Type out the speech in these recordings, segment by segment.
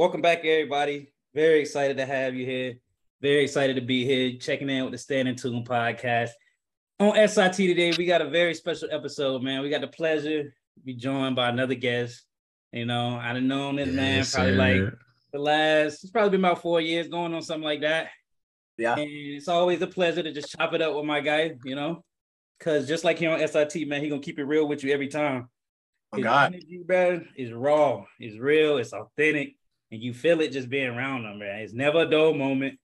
welcome back, everybody. Very excited to have you here. Very excited to be here, checking in with the Staying In Tune podcast. On SIT today, we got a very special episode, man. We got the pleasure to be joined by another guest. You know, I've known this man probably sir. like the last, it's probably been about four years going on something like that. Yeah. And it's always a pleasure to just chop it up with my guy, you know, because just like here on SIT, man, he gonna keep it real with you every time. Oh His God. energy, bro, is raw, it's real, it's authentic, and you feel it just being around him, man. It's never a dull moment.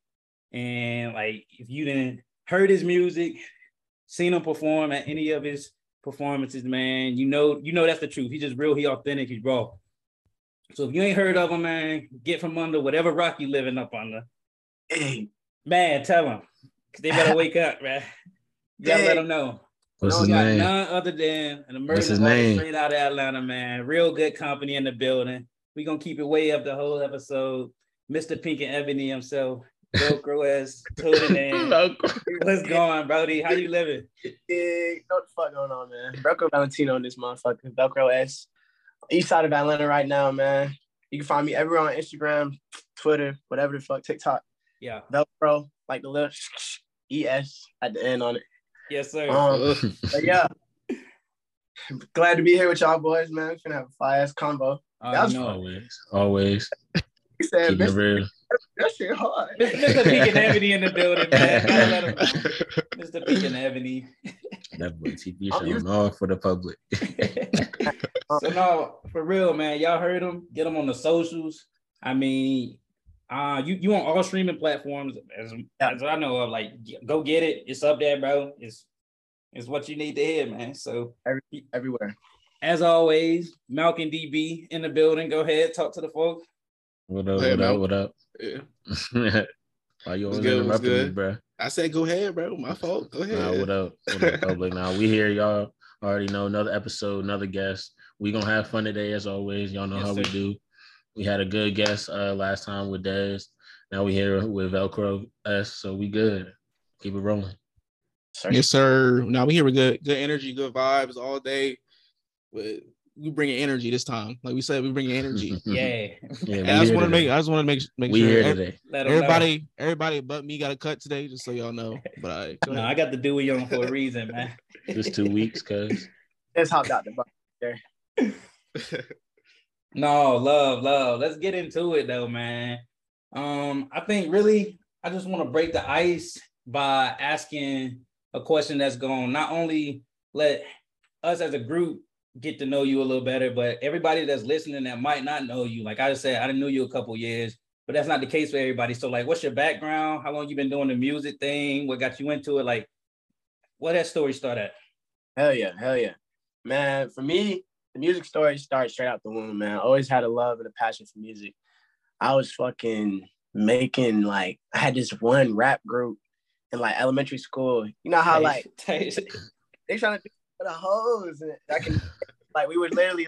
And like, if you didn't heard his music, seen him perform at any of his performances, man, you know, you know that's the truth. He's just real, he authentic, he's raw. So if you ain't heard of him, man, get from under whatever rock you living up under. Hey, Man, tell them. They better wake up, man. You gotta let them know. What's No, his name? none other than an What's his emerging straight out of Atlanta, man. Real good company in the building. We gonna keep it way up the whole episode. Mr. Pink and Ebony himself, Velcroes, tuning in. What's going, Brody? How you living? big. What the fuck going on, man? Velcro Valentino on this motherfucker. Velcroes. East side of Atlanta right now, man. You can find me everywhere on Instagram, Twitter, whatever the fuck, TikTok. Yeah, Velcro, like the little ES at the end on it. yes, sir. Um, but yeah. Glad to be here with y'all boys, man. We're gonna have a fire ass combo. That was know. always, always He said, Mr. real. that shit hard. Mr. Pink and Ebony in the building, man. Gotta let 'em know. Mr. Pink and Ebony. That boy TV I'm showing off for the public. so no, for real, man. Y'all heard him. Get him on the socials. I mean, uh, you you on all streaming platforms as, as I know of. Like, go get it. It's up there, bro. It's it's what you need to hear, man. So Everywhere. As always, Malcolm DB in the building. Go ahead, talk to the folks. What up? Hey, what man. up? What up? Yeah. Why you always good, what's interrupting me, bro? I said go ahead, bro. My fault. Go ahead. Nah, what up? What up, public? Now we here, y'all. Already know another episode, another guest. We gonna have fun today, as always. Y'all know Yes, how we do. We had a good guest uh last time with Dez. Now we here with Velcro S, so we good. Keep it rolling. Sir. Yes, sir. Now we here with good, good energy, good vibes all day. But we bring energy this time. Like we said, we bring energy. Yeah, yeah, I just here want to make. I just want to make, make we sure here ev- today. know. everybody, everybody but me got a cut today, just so y'all know. But I, No, I got the Dewey on for a reason, man. Just two weeks, cause Just hopped out the bus. No, love, love. Let's get into it though, man. Um, I think really I just want to break the ice by asking a question that's going to not only let us as a group get to know you a little better, but everybody that's listening that might not know you. Like I just said, I didn't know you a couple years, but that's not the case for everybody. So, like, what's your background? How long you been doing the music thing? What got you into it? Like, what that story start at? Hell yeah, hell yeah. Man, for me, the music story started straight out the womb, man. I always had a love and a passion for music. I was fucking making like I had this one rap group in like elementary school. You know how like they trying to do it for the hoes and I can like we would literally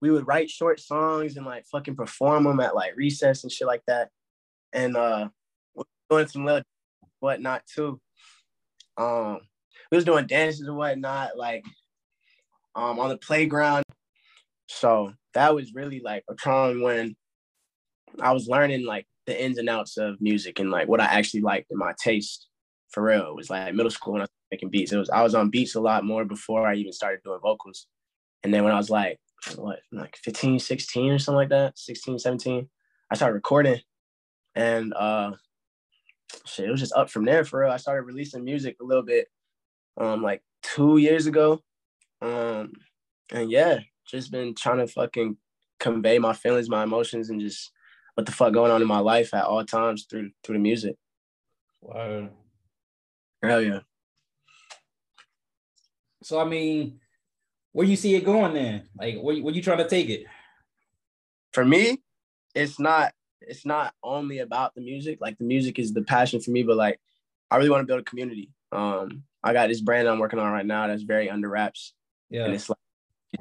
we would write short songs and like fucking perform them at like recess and shit like that. And uh we doing some little whatnot too. Um we was doing dances and whatnot, like um on the playground. So that was really like a time when I was learning like the ins and outs of music and like what I actually liked in my taste. For real, it was like middle school when I making beats. It was I was on beats a lot more before I even started doing vocals. And then when I was like what like 15, 16 or something like that, 16, 17, I started recording and uh shit, it was just up from there for real. I started releasing music a little bit um like two years ago. Um and yeah, just been trying to fucking convey my feelings, my emotions, and just what the fuck going on in my life at all times through through the music. Wow. Hell yeah. So I mean, where you see it going then? Like where, where you trying to take it? For me, it's not it's not only about the music. Like the music is the passion for me, but like I really want to build a community. Um, I got this brand I'm working on right now that's very under wraps, Yeah. and it's like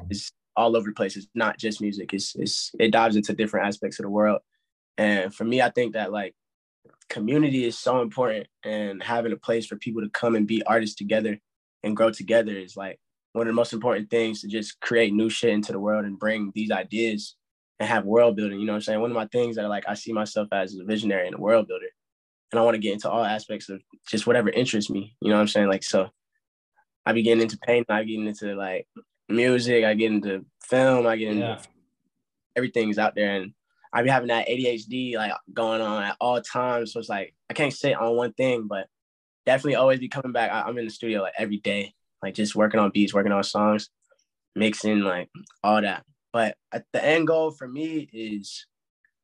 it's all over the place. It's not just music. It's it's it dives into different aspects of the world. And for me, I think that like community is so important, and having a place for people to come and be artists together and grow together is like one of the most important things to just create new shit into the world and bring these ideas and have world building. You know what I'm saying? One of my things that like I see myself as a visionary and a world builder. And I want to get into all aspects of just whatever interests me. You know what I'm saying? Like so I be getting into paint, I get into like music, I get into film, I get into yeah. everything's out there. And I be having that ADHD like going on at all times. So it's like I can't sit on one thing, but definitely always be coming back. I, I'm in the studio like every day, like just working on beats, working on songs, mixing, like all that. But at the end goal for me is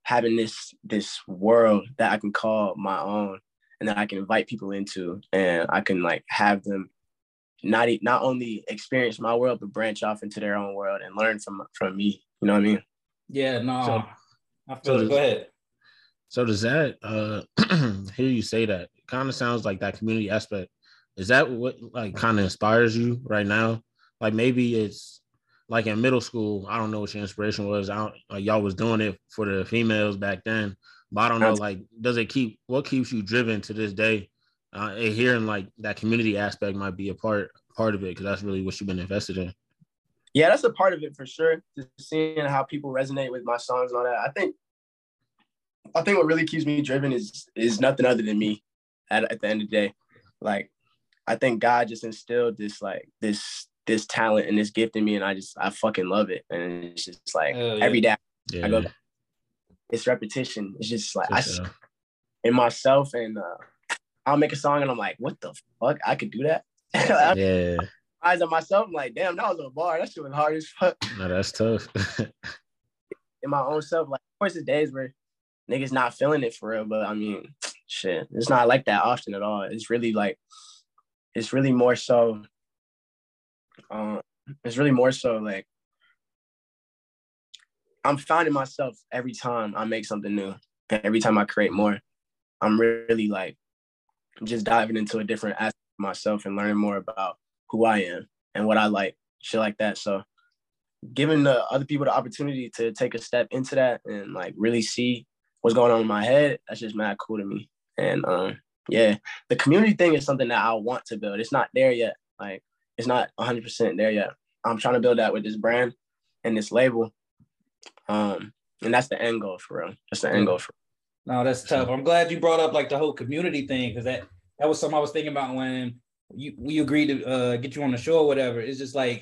having this this world that I can call my own and that I can invite people into and I can like have them not not only experience my world but branch off into their own world and learn from from me. You know what I mean? Yeah, no. So, I feel so it. Go ahead. So does that uh hear you say that? It kind of sounds like that community aspect. Is that what like kind of inspires you right now? Like maybe it's like in middle school, I don't know what your inspiration was. I don't like y'all was doing it for the females back then, but I don't know. Like, does it keep what keeps you driven to this day? Uh, and hearing like that community aspect might be a part part of it because that's really what you've been invested in. Yeah, that's a part of it for sure. Just seeing how people resonate with my songs and all that. I think, I think what really keeps me driven is is nothing other than me. At at the end of the day, like I think God just instilled this like this this talent and this gift in me, and I just I fucking love it. And it's just like yeah. every day yeah. I go, it's repetition. It's just like I sure. in myself, and uh, I'll make a song, and I'm like, what the fuck? I could do that. yeah. Eyes on myself, I'm like, damn, that was a bar. That shit was hard as fuck. No, that's tough. in my own self, like, of course, the days where niggas not feeling it for real, but I mean, shit, it's not like that often at all. It's really like, it's really more so um, it's really more so like I'm finding myself every time I make something new, and every time I create more, I'm really like just diving into a different aspect of myself and learning more about who I am and what I like, shit like that. So giving the other people the opportunity to take a step into that and like really see what's going on in my head, that's just mad cool to me. And um, yeah, the community thing is something that I want to build. It's not there yet. Like it's not 100% there yet. I'm trying to build that with this brand and this label. Um, and that's the end goal for real. That's the end goal for real. No, that's tough. I'm glad you brought up like the whole community thing because that that was something I was thinking about when you we agreed to uh, get you on the show or whatever. It's just like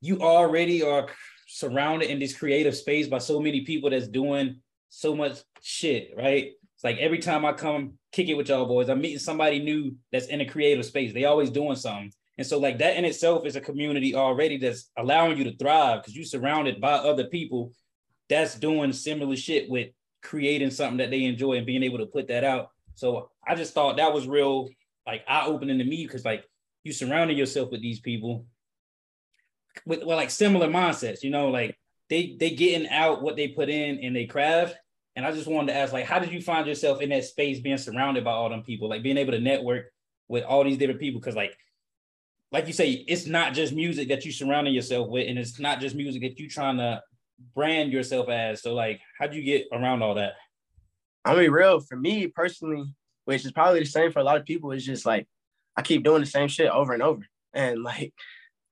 you already are surrounded in this creative space by so many people that's doing so much shit, right? It's like every time I come kick it with y'all boys, I'm meeting somebody new that's in a creative space. They always doing something. And so, like that in itself is a community already that's allowing you to thrive because you're surrounded by other people that's doing similar shit with creating something that they enjoy and being able to put that out. So I just thought that was real, like eye opening to me because like you surrounding yourself with these people with well, like similar mindsets, you know, like they they getting out what they put in and they craft. And I just wanted to ask, like, how did you find yourself in that space being surrounded by all them people, like being able to network with all these different people? Because like like you say, it's not just music that you surrounding yourself with, and it's not just music that you trying to brand yourself as. So, like, how'd you get around all that? I mean, real for me personally, which is probably the same for a lot of people, is just like I keep doing the same shit over and over, and like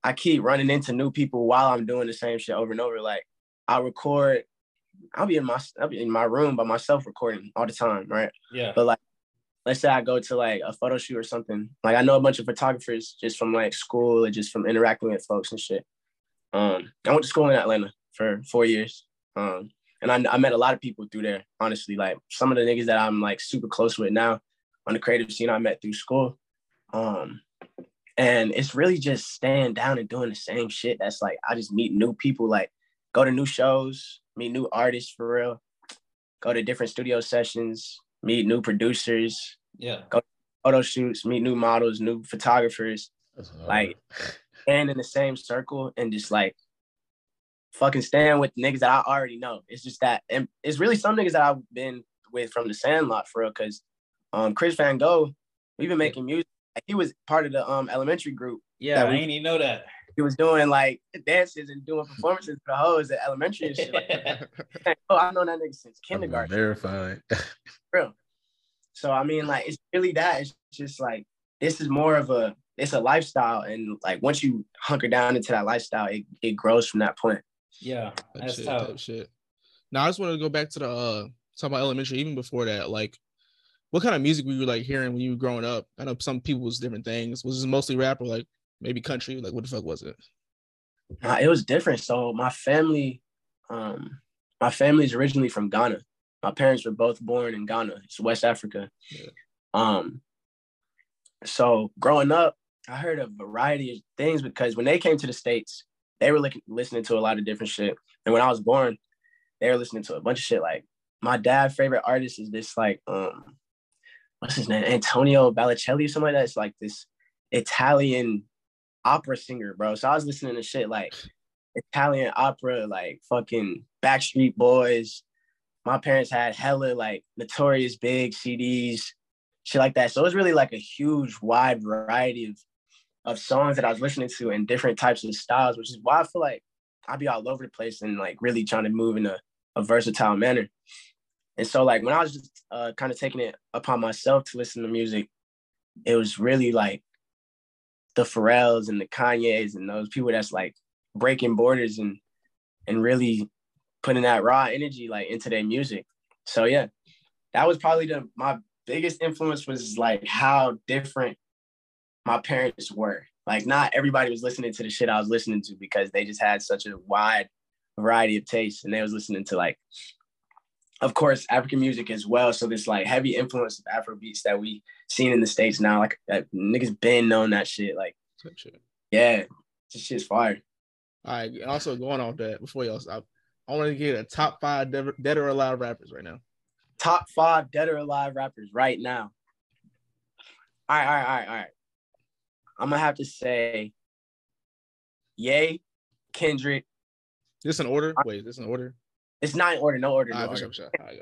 I keep running into new people while I'm doing the same shit over and over. Like I record, I'll be in my I'll be in my room by myself recording all the time, right? Yeah. But like let's say I go to like a photo shoot or something. Like I know a bunch of photographers just from like school or just from interacting with folks and shit. Um, I went to school in Atlanta for four years. Um, and I, I met a lot of people through there, honestly. Like some of the niggas that I'm like super close with now on the creative scene I met through school. Um, and it's really just staying down and doing the same shit. That's like I just meet new people, like go to new shows, meet new artists for real, go to different studio sessions, meet new producers, yeah. Go photo shoots, meet new models, new photographers, like and in the same circle and just like fucking stand with niggas that I already know. It's just that and it's really some niggas that I've been with from the Sandlot for real. Cause um Chris Van Gogh, we've been making music. He was part of the um elementary group. Yeah, I didn't even know that. He was doing like dances and doing performances for the hoes at elementary and shit. Like oh, I've known that nigga since kindergarten. Verified. Real. So I mean, like it's really that. It's just like this is more of a it's a lifestyle, and like once you hunker down into that lifestyle, it, it grows from that point. Yeah, that's shit, tough. shit. Now I just wanted to go back to the uh talk about elementary, even before that, like what kind of music were you like hearing when you were growing up? I know some people was different things. Was it mostly rap or like maybe country? Like what the fuck was it? Uh, it was different. So my family, um, my family's originally from Ghana. My parents were both born in Ghana. It's West Africa. Yeah. Um, so growing up, I heard a variety of things because when they came to the states, they were looking, listening to a lot of different shit. And when I was born, they were listening to a bunch of shit. Like my dad's favorite artist is this like um, what's his name, Antonio Balicelli or something like that. It's like this Italian opera singer, bro. So I was listening to shit like Italian opera, like fucking Backstreet Boys. My parents had hella like Notorious B.I.G. CDs, shit like that. So it was really like a huge, wide variety of of songs that I was listening to in different types of styles, which is why I feel like I'd be all over the place and like really trying to move in a, a versatile manner. And so like when I was just uh, kind of taking it upon myself to listen to music, it was really like the Pharrells and the Kanyes and those people that's like breaking borders and and really putting that raw energy like into their music. So yeah, that was probably the my biggest influence was like how different my parents were. Like not everybody was listening to the shit I was listening to because they just had such a wide variety of tastes and they was listening to like of course African music as well. So this like heavy influence of Afro beats that we seen in the States now, like that niggas been knowing that shit. Like shit. yeah, this shit's fire. All right. Also going off that before y'all stop, I want to get a top five dead, or alive rappers right now. Top five dead or alive rappers right now. All right, all right, all right, all right. I'm gonna have to say Ye, Kendrick. This in order? Wait, this in order? It's not in order, no order, no right, order. sure, sure. Right,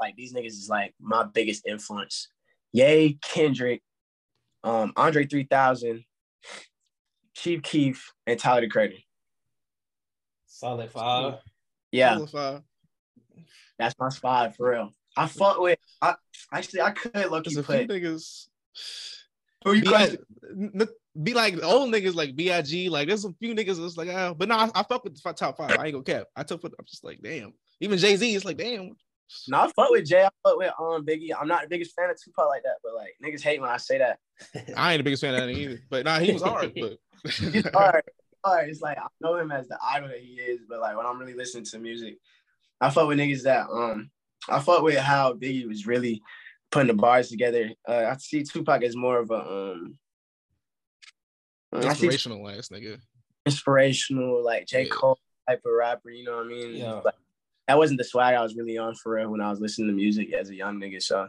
like these niggas is like my biggest influence. Ye, Kendrick, um, Andre 3000, Chief Keef, and Tyler the Creator. Solid five. Yeah, Solid five. that's my five for real. I fuck with. I actually I could look There's you put. niggas. Who you Be like, question? be like old niggas like Big. Like there's a few niggas that's like, ah, but no, I, I fuck with the top five. I ain't gonna cap. I took. I'm just like, damn. Even Jay Z, it's like, damn. No, I fuck with Jay. I fuck with um Biggie. I'm not the biggest fan of Tupac like that, but like niggas hate when I say that. I ain't the biggest fan of that either. But nah, he was hard. But He's hard. hard. It's like I know him as the idol that he is, but like when I'm really listening to music, I fuck with niggas that um I fuck with how Biggie was really putting the bars together. Uh, I see Tupac as more of a um inspirational ass nigga. inspirational like J. Yeah. Cole type of rapper, you know what I mean? Yeah. Like, that wasn't the swag I was really on for real when I was listening to music as a young nigga. So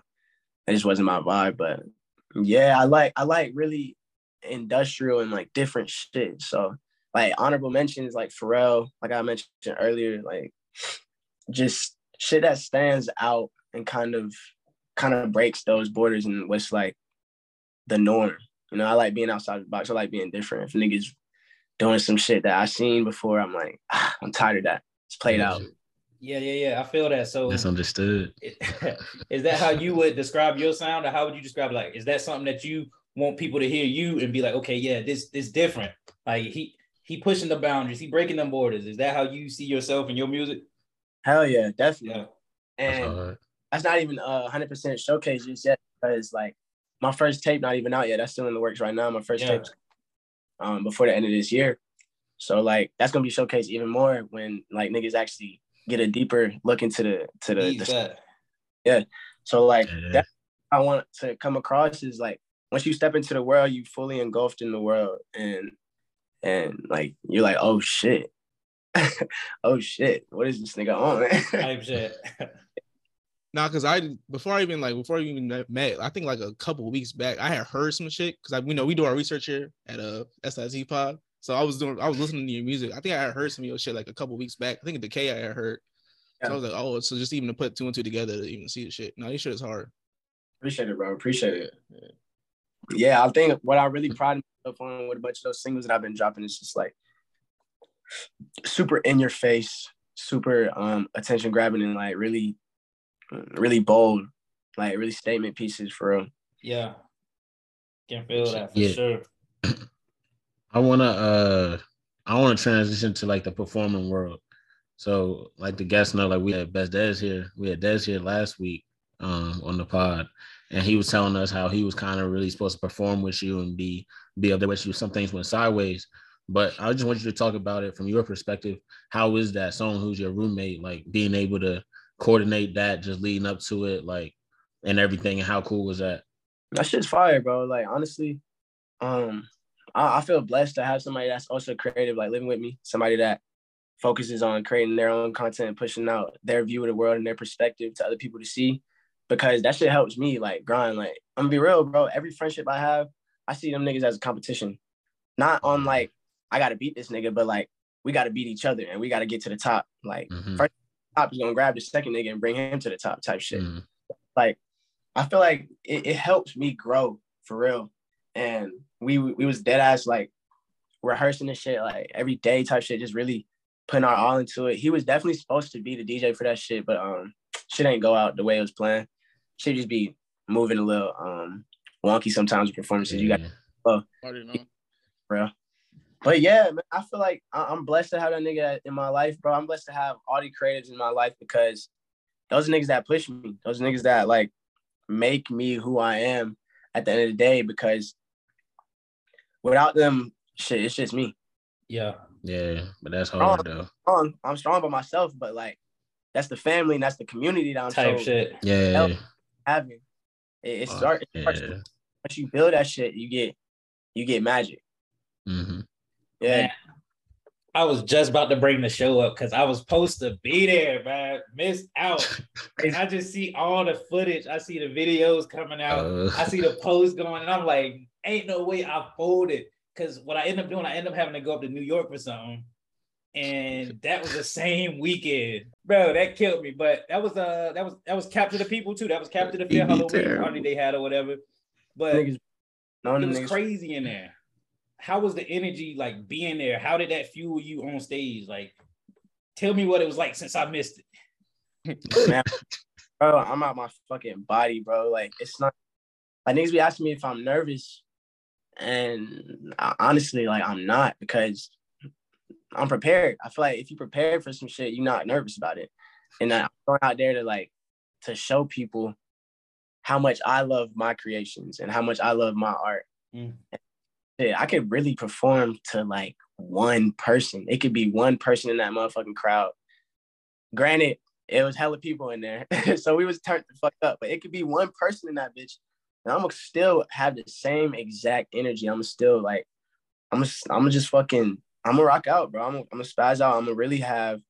that just wasn't my vibe. But yeah, I like I like really industrial and like different shit. So like honorable mentions like Pharrell, like I mentioned earlier, like just shit that stands out and kind of kind of breaks those borders and what's like the norm. You know, I like being outside the box. I like being different. If niggas doing some shit that I seen before, I'm like, ah, I'm tired of that. It's played out. Yeah, yeah, yeah. I feel that. So Misunderstood. is that how you would describe your sound, or how would you describe like? Is that something that you want people to hear you and be like, okay, yeah, this this different. Like he he pushing the boundaries, he breaking them borders. Is that how you see yourself in your music? Hell yeah, definitely. Yeah. That's And that's not even uh 100% showcase just yet because like my first tape not even out yet. That's still in the works right now. My first Yeah. tape um before the end of this year. So like that's gonna be showcased even more when like niggas actually get a deeper look into the to the, Ease the that. so like Yeah. that I want to come across is like once you step into the world, you fully engulfed in the world and and like you're like, oh shit. oh shit, what is this nigga on? type shit. Nah, cause I before I even like before I even met- met, I think like a couple weeks back, I had heard some shit because I you know we do our research here at uh, a SIT pod. So I was doing I was listening to your music. I think I had heard some of your shit like a couple weeks back. I think Decay I had heard. So I was like, oh, so just even to put two and two together to even see the shit. No, this shit is hard. Appreciate it, bro. Appreciate it. Yeah, I think what I really pride myself on with a bunch of those singles that I've been dropping is just like super in your face, super um attention grabbing and like really, really bold, like really statement pieces for real. Yeah. Can feel that for Yeah. sure. I wanna uh I wanna transition to like the performing world. So like the guests know, like we had Best Des here. We had Des here last week um on the pod, and he was telling us how he was kind of really supposed to perform with you and be be up there with you. Some things went sideways. But I just want you to talk about it from your perspective. How is that song? Who's your roommate? Like being able to coordinate that, just leading up to it, like and everything. And how cool was that? That shit's fire, bro. Like honestly, um, I, I feel blessed to have somebody that's also creative, like living with me. Somebody that focuses on creating their own content and pushing out their view of the world and their perspective to other people to see. Because that shit helps me like grind. Like I'm gonna be real, bro. Every friendship I have, I see them niggas as a competition. Not on like I gotta beat this nigga, but like we gotta beat each other and we gotta get to the top. Like Mhm. first top is gonna grab the second nigga and bring him to the top type shit. Mhm. Like I feel like it, it helps me grow for real. And we we was dead ass like rehearsing this shit like every day type shit, just really putting our all into it. He was definitely supposed to be the DJ for that shit, but um shit ain't go out the way it was planned. Shit just be moving a little um wonky sometimes with performances. You got Yeah. Already know. bro. But yeah, man, I feel like I- I'm blessed to have that nigga in my life, bro. I'm blessed to have all the creatives in my life because those niggas that push me. Those niggas that like make me who I am at the end of the day. Because without them, shit, it's just me. Yeah. Yeah, but that's hard though. Strong, I'm strong by myself, but like that's the family and that's the community that I'm Type so shit. Yeah. having. It, it Oh, starts yeah. starts- once you build that shit, you get you get magic. hmm Yeah. Man, I was just about to bring the show up because I was supposed to be there, man. Missed out. and I just see all the footage. I see the videos coming out. Uh, I see the post going, and I'm like, ain't no way I folded. Cause what I end up doing, I end up having to go up to New York for something. And that was the same weekend. Bro, that killed me. But that was uh that was that was Capture the People too. That was Capture the Fear Halloween terrible. party they had or whatever. But niggas, it was niggas. crazy in there. How was the energy like being there? How did that fuel you on stage? Like, tell me what it was like since I missed it. man, bro, I'm out my fucking body, bro. Like it's not like niggas be asking me if I'm nervous, and I, honestly, like I'm not because I'm prepared. I feel like if you prepared for some shit, you're not nervous about it. And I'm going out there to like to show people how much I love my creations and how much I love my art. Mm. Yeah, I could really perform to like one person. It could be one person in that motherfucking crowd. Granted, it was hella people in there, so we was turned the fuck up. But it could be one person in that bitch, and I'm gonna still have the same exact energy. I'm still like, I'm gonna, I'm gonna just fucking, I'm gonna rock out, bro. I'm gonna, I'm gonna spaz out. I'm gonna really have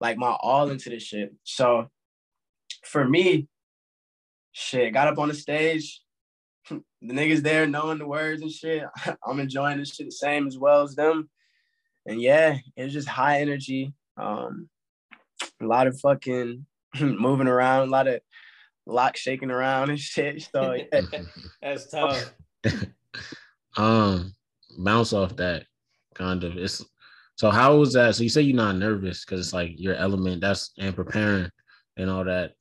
like my all into this shit. So for me, shit, got up on the stage. The niggas there knowing the words and shit. I'm enjoying this shit the same as well as them. And yeah, it was just high energy. Um, a lot of fucking moving around, a lot of lock shaking around and shit. So yeah, That's tough. um, bounce off that kind of. It's so how was that? So you say you're not nervous because it's like your element. That's and preparing and all that.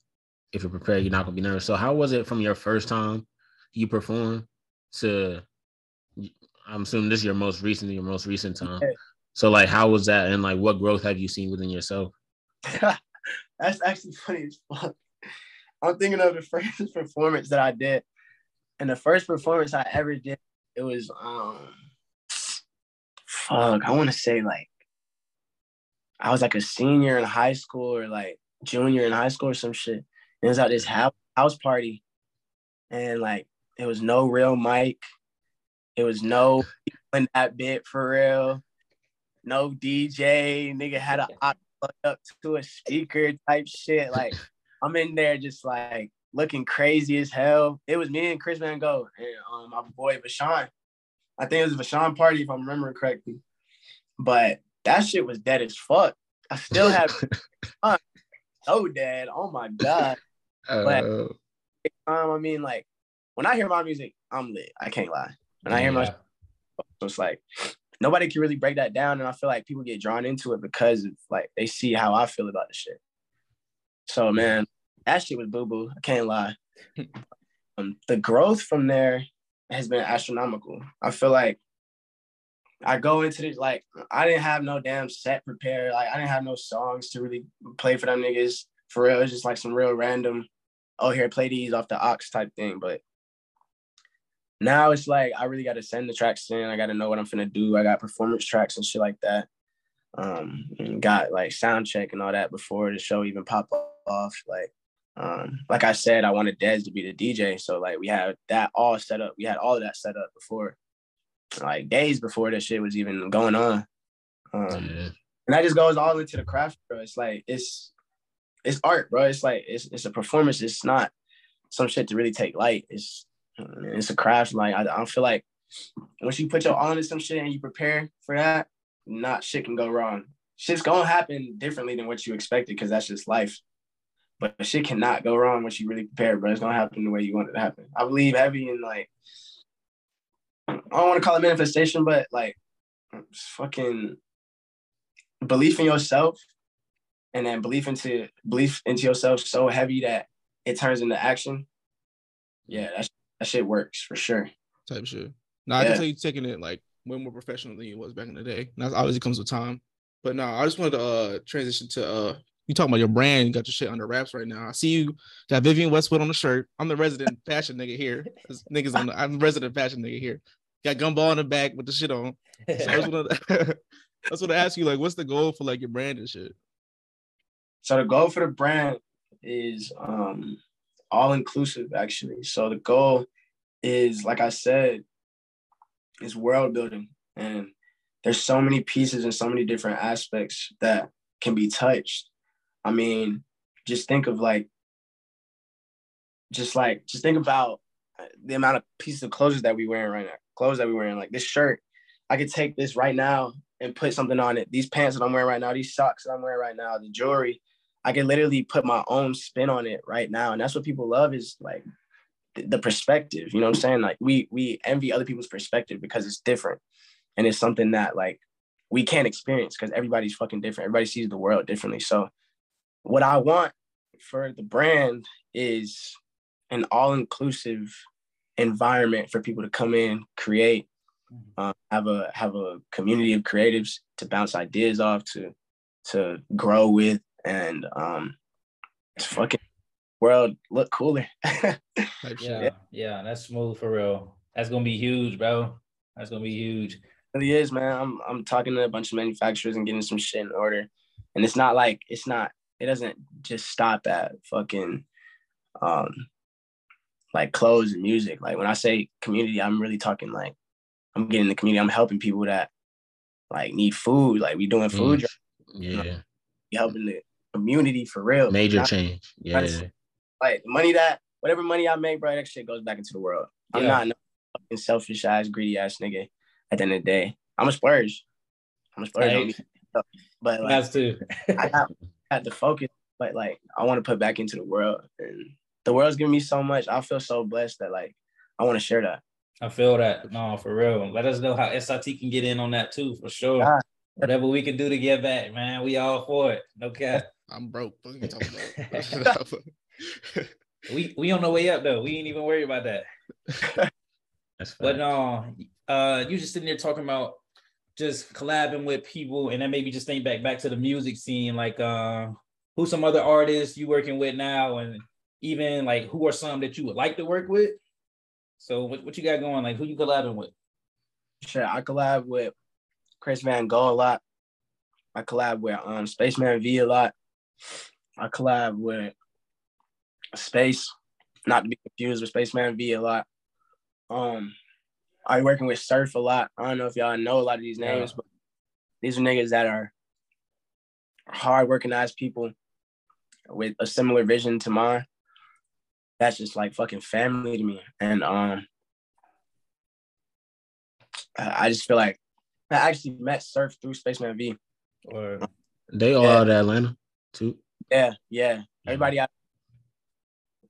If you're prepared, you're not gonna be nervous. So how was it from your first time you perform to? I'm assuming this is your most recent, your most recent time. Yeah. So like, how was that, and like, what growth have you seen within yourself? that's actually funny as fuck. I'm thinking of the first performance that I did. And the first performance I ever did, it was um fuck, I want to say like I was like a senior in high school or like junior in high school or some shit. And it was at this house house party. And like it was no real mic. It was no in that bit for real. No DJ. Nigga had a up to a speaker type shit. Like I'm in there just like looking crazy as hell. It was me and Chris Van Gogh and um, my boy Vashawn. I think it was a Vashawn party if I'm remembering correctly. But that shit was dead as fuck. I still have so dead. Oh my god. Uh, Um, I mean, like when I hear my music, I'm lit. I can't lie. When I hear my Yeah. so it's like nobody can really break that down, and I feel like people get drawn into it because of like they see how I feel about the shit. So man, that shit was boo boo. I can't lie. um, the growth from there has been astronomical. I feel like I go into this like I didn't have no damn set prepared. Like I didn't have no songs to really play for them niggas. For real, it's just like some real random. Oh, here, play these off the ox type thing. But now it's like I really got to send the tracks in. I got to know what I'm finna do. I got performance tracks and shit like that. Um, got like sound check and all that before the show even pop off. Like, um, like I said, I wanted Dez to be the DJ, so like we had that all set up. We had all of that set up before, like days before this shit was even going on. Um, yeah. and that just goes all into the craft, bro. It's like it's it's art, bro. It's like it's it's a performance. It's not some shit to really take light. It's it's a craft. Like I, I don't feel like once you put your all into some shit and you prepare for that, not shit can go wrong. Shit's gonna happen differently than what you expected because that's just life. But shit cannot go wrong once you really prepare, but it's gonna happen the way you want it to happen. I believe heavy in like I don't want to call it manifestation, but like fucking belief in yourself and then belief into belief into yourself so heavy that it turns into action. Yeah, that, that shit works for sure. Type shit. Now yeah. I can tell you taking it like way more professional than it was back in the day. And that obviously comes with time. But now I just wanted to uh transition to uh you talking about your brand, you got your shit under wraps right now. I see you got Vivienne Westwood on the shirt. I'm the resident fashion nigga here. This niggas on the I'm the resident fashion nigga here. Got gumball in the back with the shit on. So I just want to that's what I ask you, like, what's the goal for like your brand and shit? So the goal for the brand is um all inclusive actually. So the goal is like I said, is world building. And there's so many pieces and so many different aspects that can be touched. I mean, just think of like, just like, just think about the amount of pieces of clothes that we wearing right now, clothes that we wearing. Like this shirt, I could take this right now and put something on it. These pants that I'm wearing right now, these socks that I'm wearing right now, the jewelry, I can literally put my own spin on it right now. And that's what people love is like the perspective. You know what I'm saying? Like we we envy other people's perspective because it's different, and it's something that like we can't experience because everybody's fucking different. Everybody sees the world differently. So, what I want for the brand is an all-inclusive environment for people to come in, create, uh, have a have a community of creatives to bounce ideas off, to to grow with, and um, it's fucking world look cooler. yeah, yeah, that's smooth for real. That's gonna be huge, bro. That's gonna be huge. It really is, man. I'm I'm talking to a bunch of manufacturers and getting some shit in order. And it's not like it's not it doesn't just stop at fucking um like clothes and music. Like when I say community, I'm really talking like I'm getting the community. I'm helping people that like need food. Like we doing food. Mm. Yeah. You know, helping the community for real. Major change. Yeah. Like money that whatever money I make, bro, that shit goes back into the world. I'm yeah. not no fucking selfish ass, greedy ass nigga. At the end of the day, I'm a splurge. I'm a splurge. Hey. But like, that's too. I got, had to focus, but like I want to put back into the world, and the world's giving me so much. I feel so blessed that like I want to share that. I feel that. No, for real. Let us know how SIT can get in on that too, for sure. Yeah. Whatever we can do to get back, man. We all for it. No cap. I'm broke. What are you talking about? we we on the way up though. We ain't even worried about that. That's but no, uh, uh, you just sitting there talking about just collabing with people, and then maybe just think back back to the music scene, like uh, who some other artists you working with now, and even like who are some that you would like to work with. So what, what you got going? Like who you collabing with? Sure, I collab with Chris Van Gogh a lot. I collab with um Spaceman V a lot. I collab with Space, not to be confused with Spaceman V a lot. Um, I working with Surf a lot. I don't know if y'all know a lot of these names, yeah. but these are niggas that are hard working ass people with a similar vision to mine. That's just like fucking family to me. And um I just feel like I actually met Surf through Spaceman V. Or they all yeah. out of Atlanta too. Yeah, yeah. Everybody out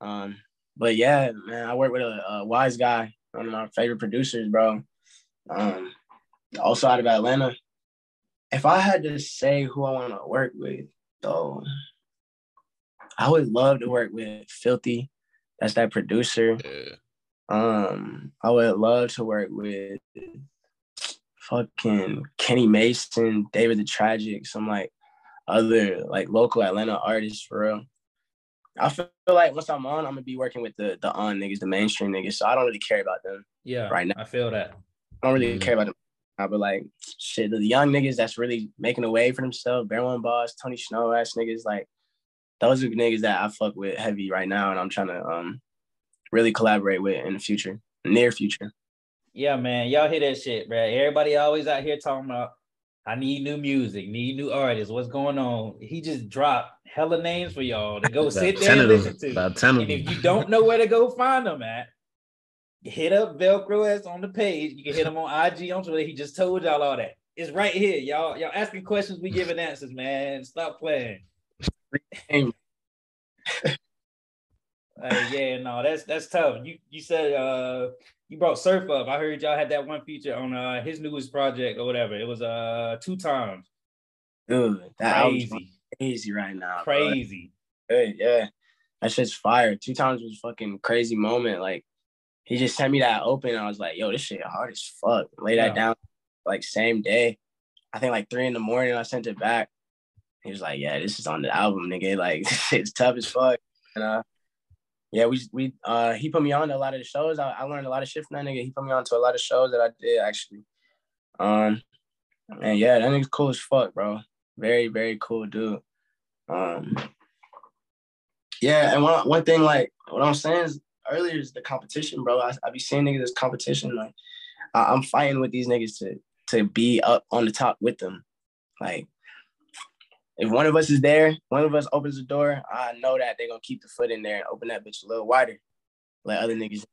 um, but yeah, man, I work with a, a, wise guy, one of my favorite producers, bro. Um, also out of Atlanta. If I had to say who I want to work with, though, I would love to work with Filthy. That's that producer. Yeah. Um, I would love to work with fucking Kenny Mason, David the Tragic, some like other like local Atlanta artists for real. I feel like once I'm on, I'm gonna be working with the the on niggas, the mainstream niggas. So I don't really care about them. Yeah, right now. I feel that. I don't really mm care about them. I But like shit, the young niggas that's really making a way for themselves, Bear One Boss, Tony Snow ass niggas, like those are niggas that I fuck with heavy right now, and I'm trying to um really collaborate with in the future, near future. Yeah, man, y'all hear that shit, bro. Everybody always out here talking about I need new music, need new artists. What's going on? He just dropped hella names for y'all to go sit there and listen to. About 10 and if you don't know where to go find them at, hit up Velcroes on the page. You can hit him on IG on Twitter. He just told y'all all that. It's right here, y'all. Y'all asking questions, we giving answers, man. Stop playing. Uh, yeah, no, that's that's tough. You you said uh you brought Surf up. I heard y'all had that one feature on uh his newest project or whatever. It was uh two times. Dude, that crazy, crazy right now. Crazy. Hey, yeah, that shit's fire. Two times was fucking crazy moment. Like he just sent me that open. I was like, yo, this shit hard as fuck. Lay that yeah. down like same day. I think like three in the morning. I sent it back. He was like, yeah, this is on the album, nigga. Like it's tough as fuck. And uh, yeah, we we uh he put me on a lot of the shows. I, I learned a lot of shit from that nigga. He put me on to a lot of shows that I did actually. Um and yeah, that nigga's cool as fuck, bro. Very, very cool dude. Um yeah, and one one thing like what I'm saying is earlier is the competition, bro. I, I be seeing niggas as competition. Like I, I'm fighting with these niggas to to be up on the top with them. Like if one of us is there, one of us opens the door, I know that they're gonna keep the foot in there and open that bitch a little wider. Let other niggas.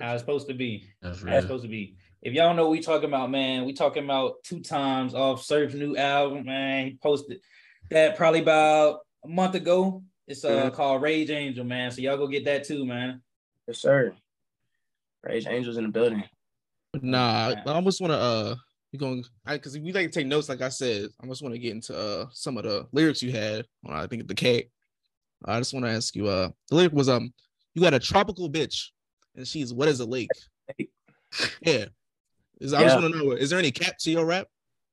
How it's supposed to be. That's right. How it's supposed to be. If y'all know we talking about, man, we talking about two times off Surf's new album, man. He posted that probably about a month ago. It's uh mm-hmm. called Rage Angel, man. So y'all go get that too, man. Yes, sir. Rage Angels in the building. Nah, I almost want to uh you going I because we like to take notes, like I said. I just want to get into uh some of the lyrics you had on I think of Decay. I just want to ask you, uh the lyric was um you got a tropical bitch and she's what is a lake? yeah. Is, I yeah. just want to know, is there any cap to your rap?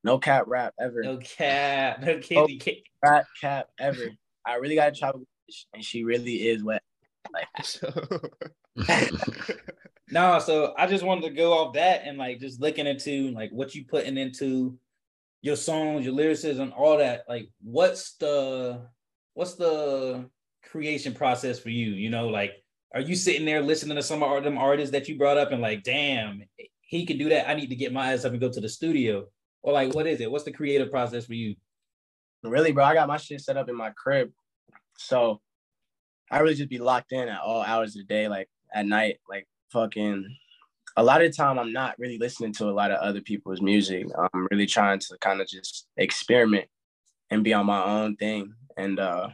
No cap rap ever. No cap. No kitty no rap cap ever. I really got a tropical bitch and she really is wet. Like no, so I just wanted to go off that and like just looking into like what you putting into your songs, your lyricism, all that. Like, what's the what's the creation process for you? You know, like, are you sitting there listening to some of them artists that you brought up and like, damn, he can do that. I need to get my ass up and go to the studio. Or like, what is it? What's the creative process for you? Really, bro, I got my shit set up in my crib. So I really just be locked in at all hours of the day, like at night, like fucking a lot of time I'm not really listening to a lot of other people's music. I'm really trying to kind of just experiment and be on my own thing. And uh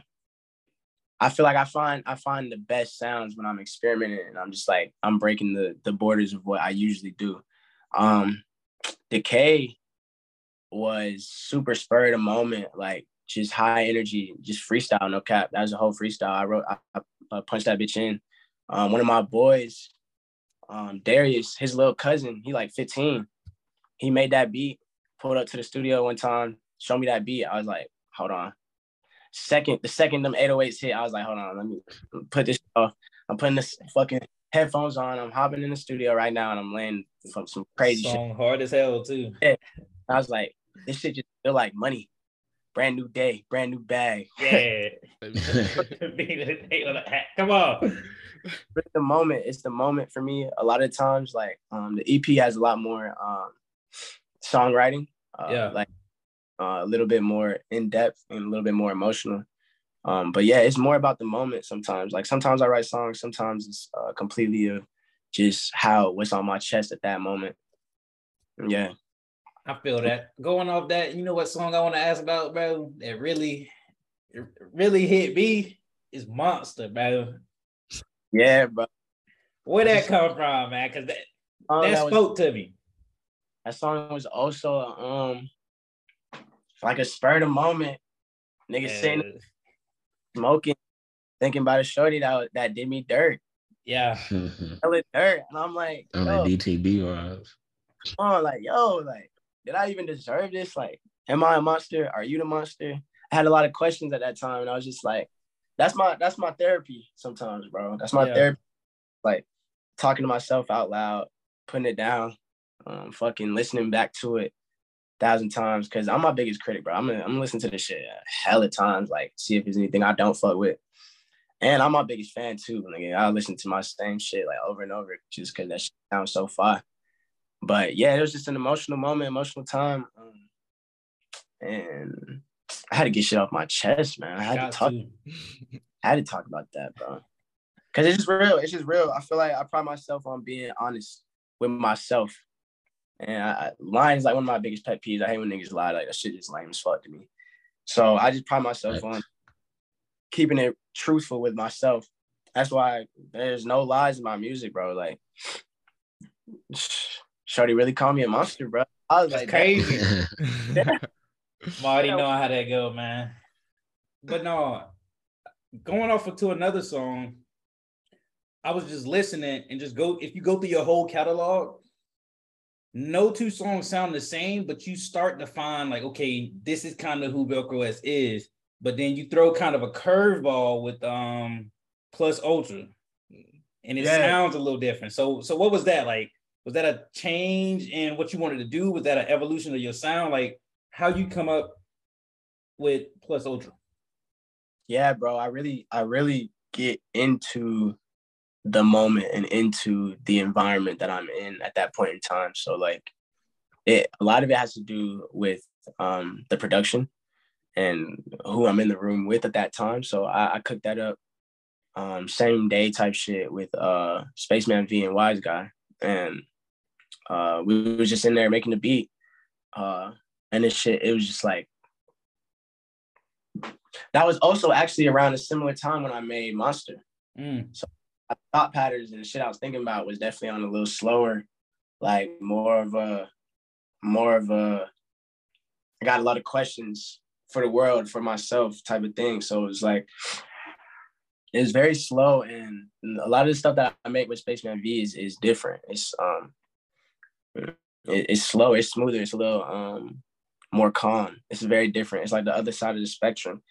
I feel like I find I find the best sounds when I'm experimenting and I'm just like I'm breaking the the borders of what I usually do. Um Decay was super spur of the moment, like just high energy, just freestyle, no cap. That was a whole freestyle. I wrote, I, I punched that bitch in. Um, one of my boys, um, Darius, his little cousin, he like 15. He made that beat, pulled up to the studio one time, showed me that beat. I was like, hold on. Second, the second them 808s hit, I was like, hold on, let me put this off. I'm putting this fucking headphones on. I'm hopping in the studio right now and I'm laying some, some crazy Song shit. hard as hell too. Yeah. I was like, this shit just feel like money brand new day, brand new bag. Yeah. Come on. But the moment, it's the moment for me. A lot of times, like um, the EP has a lot more um, songwriting. Uh, yeah. Like uh, a little bit more in depth and a little bit more emotional. Um, but yeah, it's more about the moment sometimes. Like sometimes I write songs, sometimes it's uh, completely uh, just how what's on my chest at that moment. Yeah. I feel that. Going off that, you know what song I want to ask about, bro? That really, really hit me is Monster, bro. Yeah, bro. Where that come from, man? Cause that um, that, that spoke was, to me. That song was also um like a spur of the moment. Nigga yeah. sitting smoking, thinking about a shorty that that did me dirt. Yeah. Hella dirt. And I'm like, on oh, DTB or oh, like, yo, like did I even deserve this? Like, am I a monster? Are you the monster? I had a lot of questions at that time, and I was just like, that's my that's my therapy sometimes, bro. That's my Yeah. therapy. Like talking to myself out loud, putting it down, um, fucking listening back to it a thousand times. Cause I'm my biggest critic, bro. I'm gonna, I'm gonna listen to this shit a hell of times, like see if there's anything I don't fuck with. And I'm my biggest fan too. Like I listen to my same shit like over and over just cause that shit sounds so fire. But yeah, it was just an emotional moment, emotional time. Um, and I had to get shit off my chest, man. I had Got to talk. I had to talk about that, bro. Cause it's just real. It's just real. I feel like I pride myself on being honest with myself. And I, I- lying is like one of my biggest pet peeves. I hate when niggas lie. Like that shit is lame as fuck to me. So I just pride myself Right. on keeping it truthful with myself. That's why there's no lies in my music, bro. Like, Shorty really called me a monster, bro. I was That's like, crazy. Yeah. I already know how that go, man. But no, going off to another song, I was just listening and just go. If you go through your whole catalog, no two songs sound the same, but you start to find like, okay, this is kind of who Velcroes is. But then you throw kind of a curveball with um plus ultra, and it Yeah. sounds a little different. So, so what was that like? Was that a change in what you wanted to do? Was that an evolution of your sound? Like how you come up with plus ultra? yeah, bro, I really, I really get into the moment and into the environment that I'm in at that point in time. So like it a lot of it has to do with um the production and who I'm in the room with at that time. So I, I cooked that up um same day type shit with uh Spaceman V and Wise Guy. And uh we was just in there making the beat. Uh and this shit, it was just like that was also actually around a similar time when I made Monster. Mm, Thought patterns and the shit I was thinking about was definitely on a little slower, like more of a, more of a. I got a lot of questions for the world, for myself, type of thing. So it was like, it was very slow, and a lot of the stuff that I make with Spaceman V is is different. It's um, it, it's slow, it's smoother, it's a little um, more calm. It's very different. It's like the other side of the spectrum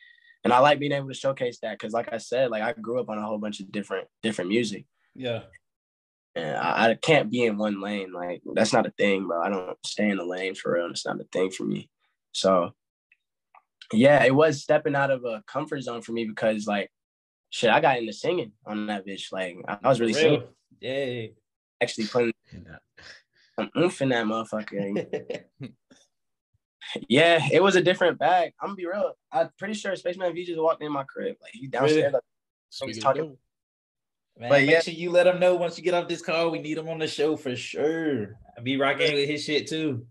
and I like being able to showcase that because, like I said, like I grew up on a whole bunch of different different music, yeah. and I, I can't be in one lane. Like that's not a thing, bro. I don't stay in the lane for real. It's not a thing for me. So, yeah, it was stepping out of a comfort zone for me because, like, shit, I got into singing on that bitch. Like I, I was really singing, Real. Yeah. actually putting some oomph in that motherfucker. yeah, it was a different bag. I'm gonna be real. I'm pretty sure Spaceman V just walked in my crib. Like he downstairs. Really? Like, Speaking of talking- Man, But make yeah. sure you let him know once you get off this call. We need him on the show for sure. I be rocking with his shit too.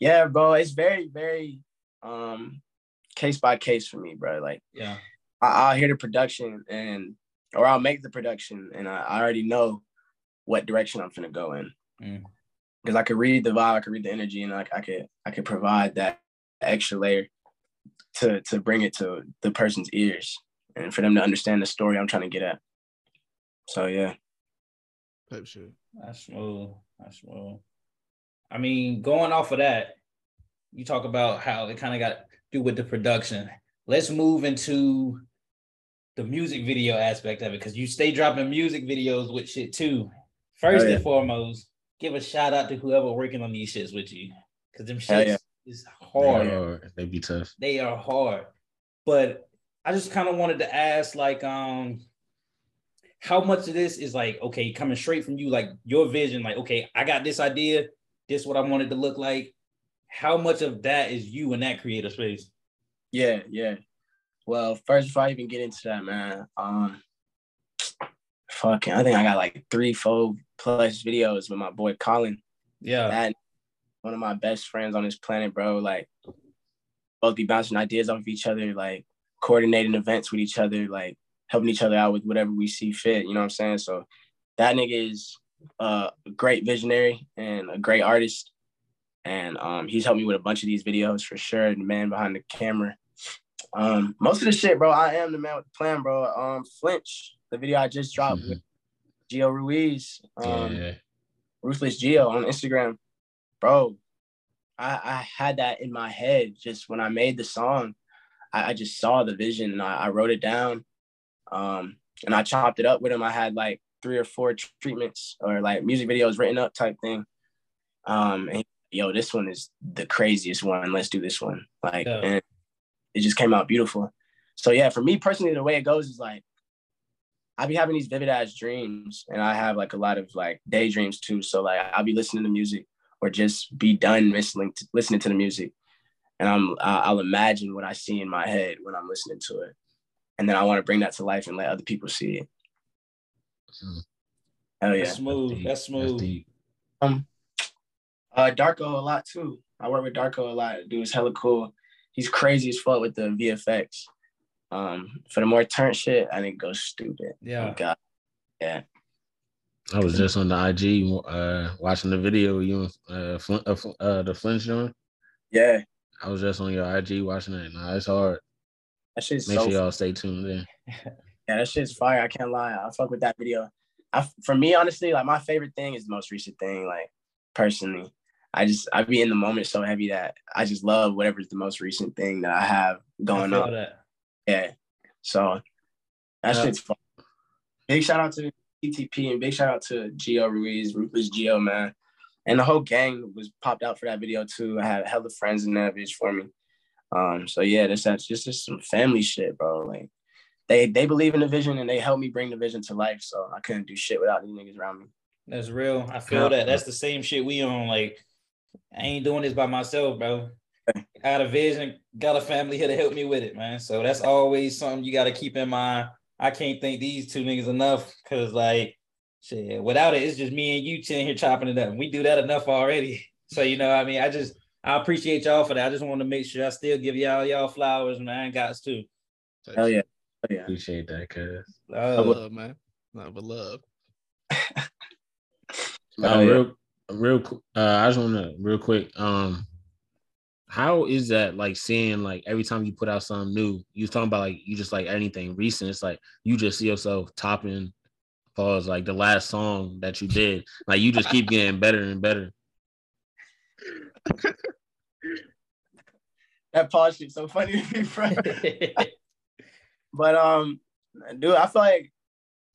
Yeah, bro, it's very, very um case by case for me, bro. Like Yeah. I, I'll hear the production and or I'll make the production and I, I already know what direction I'm gonna go in. Mm. Because I could read the vibe, I could read the energy, and like I could I could provide that extra layer to to bring it to the person's ears and for them to understand the story I'm trying to get at. So yeah. type shit. That's smooth. That's smooth. I mean, going off of that, you talk about how it kind of got to do with the production. Let's move into the music video aspect of it because you stay dropping music videos with shit too. First Oh, yeah. and foremost, give a shout out to whoever working on these shits with you because them Hell shits yeah. is They hard. are- they be tough. they are hard. But I just kind of wanted to ask, like, um, how much of this is like, okay, coming straight from you, like your vision, like, okay, I got this idea, this is what I wanted to look like. How much of that is you in that creative space? Yeah, yeah. Well, first before I even get into that, man, um fucking I think I got like three, four plus videos with my boy Colin. Yeah, That one of my best friends on this planet, bro. Like both be bouncing ideas off of each other, like coordinating events with each other, like helping each other out with whatever we see fit. You know what I'm saying? So that nigga is uh, a great visionary and a great artist. And um, he's helped me with a bunch of these videos for sure. The man behind the camera. Um, most of the shit, bro, I am the man with the plan, bro. Um, Flinch, the video I just dropped with Gio Ruiz. Um, yeah. Ruthless Gio on Instagram. bro, I, I had that in my head just when I made the song. I, I just saw the vision and I, I wrote it down. Um, and I chopped it up with him. I had like three or four treatments or like music videos written up type thing. Um, and yo, this one is the craziest one. Let's do this one. Like, yeah. and it just came out beautiful. So yeah, for me personally, the way it goes is like I'll be having these vivid ass dreams, and I have like a lot of like daydreams too. So like I'll be listening to music or just be done listening to listening to the music, and I'm I'll imagine what I see in my head when I'm listening to it, and then I want to bring that to life and let other people see it. Hmm. Hell yeah, that's smooth. That's smooth. Um, uh, Darko a lot too. I work with Darko a lot. Dude is hella cool. He's crazy as fuck with the VFX. Um, for the more turn shit, I think go stupid. Yeah. Oh, God. Yeah. I was just on the IG uh, watching the video you uh, uh, uh the Flinch joint. Yeah. I was just on your IG watching it. Nah, it's hard. That shit's Make so sure y'all stay tuned in. yeah, that shit's fire. I can't lie. I fuck with that video. I, for me, honestly, like my favorite thing is the most recent thing. Like personally, I just I be in the moment so heavy that I just love whatever's the most recent thing that I have going I on. That. Yeah. So that shit's fun. Big shout out to TTP and big shout out to Gio Ruiz, Ruthless Gio, man. And the whole gang was popped out for that video too. I had hella friends in that bitch for me. Um, so yeah, that's that's just, just some family shit, bro. Like they they believe in the vision and they help me bring the vision to life. So I couldn't do shit without these niggas around me. That's real. I feel yeah. that. That's the same shit we on. Like I ain't doing this by myself, bro. I got a vision, got a family here to help me with it, man. So that's always something you got to keep in mind. I can't thank these two niggas enough because, like, shit, without it, it's just me and you sitting here chopping it up. We do that enough already. So, you know, I mean, I just, I appreciate y'all for that. I just want to make sure I still give y'all y'all flowers, man. Got to. Hell yeah. Hell yeah. Appreciate that, cuz. Love. love, man. Love, but love. uh, real, real, uh, I just want to, real quick, um, how is that like seeing like every time you put out something new you talking about like you just like anything recent it's like you just see yourself topping pause like the last song that you did like you just keep getting better and better? That pause is so funny to me bro. But um dude i feel like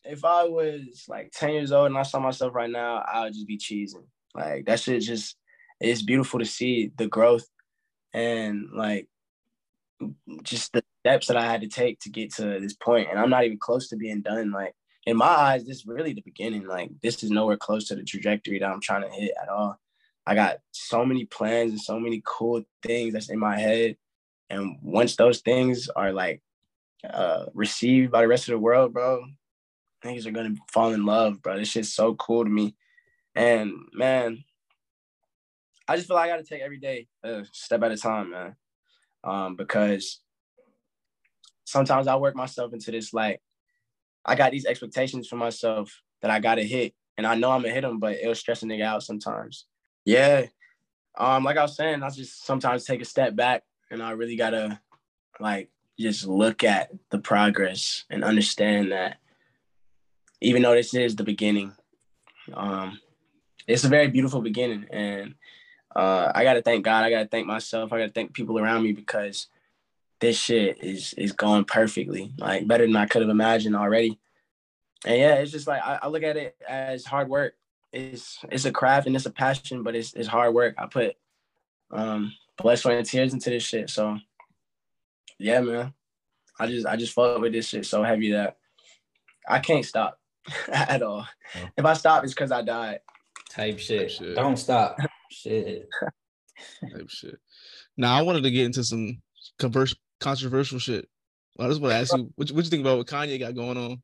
if i was like 10 years old and i saw myself right now i would just be cheesing like that shit just it's beautiful to see the growth and like just the steps that I had to take to get to this point. And I'm not even close to being done. Like in my eyes, this is really the beginning. Like this is nowhere close to the trajectory that I'm trying to hit at all. I got so many plans and so many cool things that's in my head. And once those things are like uh received by the rest of the world, bro, niggas are gonna fall in love, bro. This shit's so cool to me. And man, I just feel like I got to take every day a step at a time, man. Um, because sometimes I work myself into this like I got these expectations for myself that I gotta hit, and I know I'm gonna hit them, but it'll stress a nigga out sometimes. Yeah. Um, like I was saying, I just sometimes take a step back, and I really gotta like just look at the progress and understand that even though this is the beginning, um, it's a very beautiful beginning, and uh, I gotta thank God. I gotta thank myself. I gotta thank people around me because this shit is is going perfectly, like better than I could have imagined already. And yeah, it's just like I, I, look at it as hard work. It's it's a craft and it's a passion, but it's it's hard work. I put um blood, sweat, and tears into this shit. So yeah, man. I just I just fuck with this shit so heavy that I can't stop at all. Oh. If I stop, it's because I died. Type shit. Type shit. Don't stop. Shit. Type shit. Now I wanted to get into some converse, controversial shit. I just want to ask you, what, what you think about what Kanye got going on?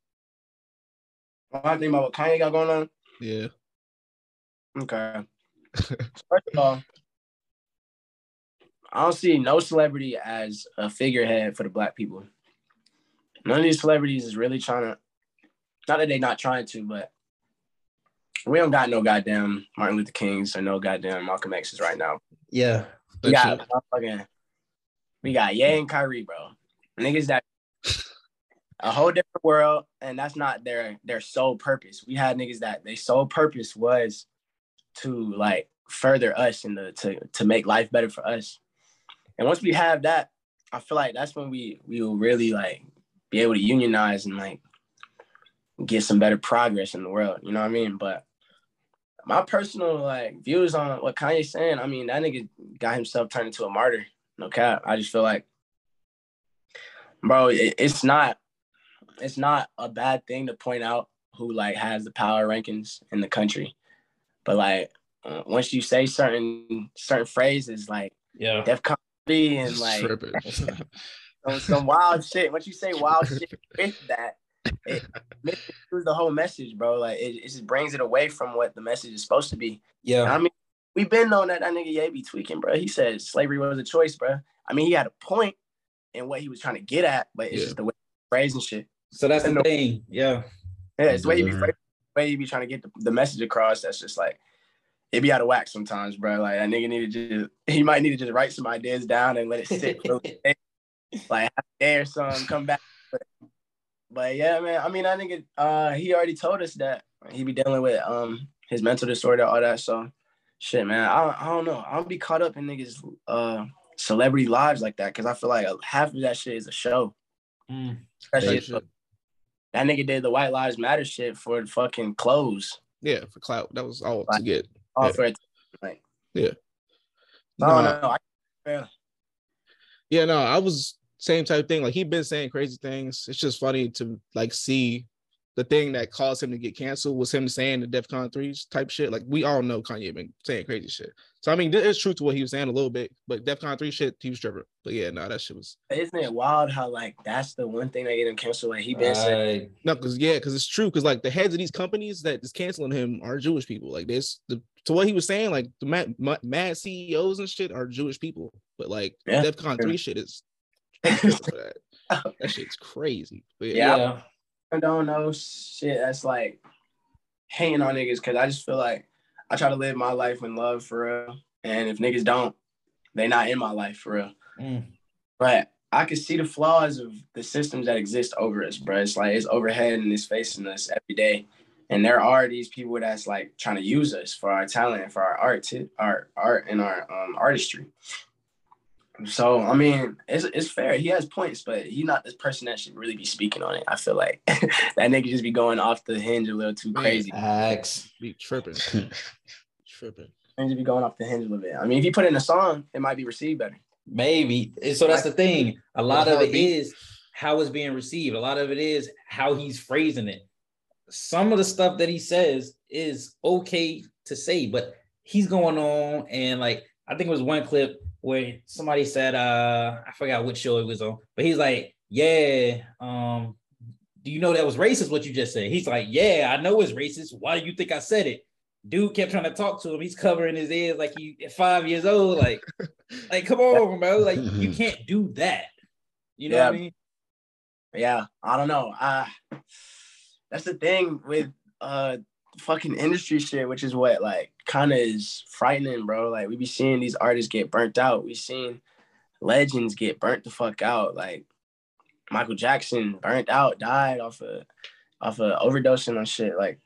What I think about what Kanye got going on. Yeah. Okay. First of all, I don't see no celebrity as a figurehead for the black people. None of these celebrities is really trying to, not that they're not trying to, but we don't got no goddamn Martin Luther Kings or no goddamn Malcolm X's right now. Yeah. We got fucking, we got Ye and Kyrie, bro. Niggas that a whole different world, and that's not their their sole purpose. We had niggas that their sole purpose was to like further us and the, to to make life better for us. And once we have that, I feel like that's when we we will really like be able to unionize and like get some better progress in the world. You know what I mean? But my personal like views on what Kanye's saying, I mean, that nigga got himself turned into a martyr. No cap. I just feel like, bro, it, it's not it's not a bad thing to point out who like has the power rankings in the country, but like uh, once you say certain certain phrases like Yeah. DefCon three and like some, some wild shit. Once you say wild shit with that, it misconstrues the whole message, bro. Like it, it just brings it away from what the message is supposed to be. And Yeah. I mean, we've been knowing that that nigga Ye be tweaking, bro. He said slavery was a choice, bro. I mean, he had a point in what he was trying to get at, but it's Yeah. just the way he phrasing shit. So that's the No. thing. Yeah. Yeah, it's the way he be phrasing, the way he be trying to get the, the message across. That's just like it be out of whack sometimes, bro. Like that nigga needed to just he might need to just write some ideas down and let it sit for a little bit. like half a day or something, come back. But, but yeah, man. I mean, I think it, uh, he already told us that he be dealing with um his mental disorder, all that. So, shit, man. I don't, I don't know. I don't be caught up in niggas uh celebrity lives like that because I feel like half of that shit is a show. Mm. That, shit, shit. that nigga did the White Lives Matter shit for fucking clothes. Yeah, for clout. That was all to get. All Yeah. for it. Like, Yeah. I don't Nah. I, yeah. Yeah, no, I was same type of thing. Like he been saying crazy things. It's just funny to like see the thing that caused him to get canceled was him saying the DEFCON 3s type shit. Like we all know Kanye been saying crazy shit. So I mean, there is true to what he was saying a little bit, but DEFCON 3 shit, he was tripping. But yeah, no, that shit was Isn't it wild how like that's the one thing that get him canceled? Like he been saying, no, because yeah, because it's true. Because like the heads of these companies that is canceling him are Jewish people. Like this, the to what he was saying, like the mad, mad, mad CEOs and shit are Jewish people. But like Yeah. DEFCON 3 shit is for that. that shit's crazy. But yeah, Yeah. Yeah. I don't know shit that's like hating on niggas because I just feel like I try to live my life in love for real. And if niggas don't, they not in my life for real. Mm. But I can see the flaws of the systems that exist over us, bro. It's like it's overhead and it's facing us every day. And there are these people that's like trying to use us for our talent, for our art, t- our art and our um, artistry. So I mean, it's it's fair. He has points, but he's not this person that should really be speaking on it. I feel like that nigga just be going off the hinge a little too crazy. Facts. be tripping, tripping. And just be going off the hinge a little bit. I mean, if you put it in a song, it might be received better. Maybe. So that's the thing. A lot of it heartbeat. is how it's being received. A lot of it is how he's phrasing it. Some of the stuff that he says is okay to say, but he's going on and like I think it was one clip where somebody said uh I forgot which show it was on, but he's like, Yeah, um, do you know that was racist what you just said? He's like, Yeah, I know it's racist. Why do you think I said it? Dude kept trying to talk to him. He's covering his ears like he five years old. Like, like, come on, bro. Like, you can't do that. You know what I mean? yeah, I don't know. Uh that's the thing with uh fucking industry shit, which is what like kind of is frightening, bro. Like we be seeing these artists get burnt out. We seen legends get burnt the fuck out. Like Michael Jackson burnt out, died off of off of overdosing on shit. Like,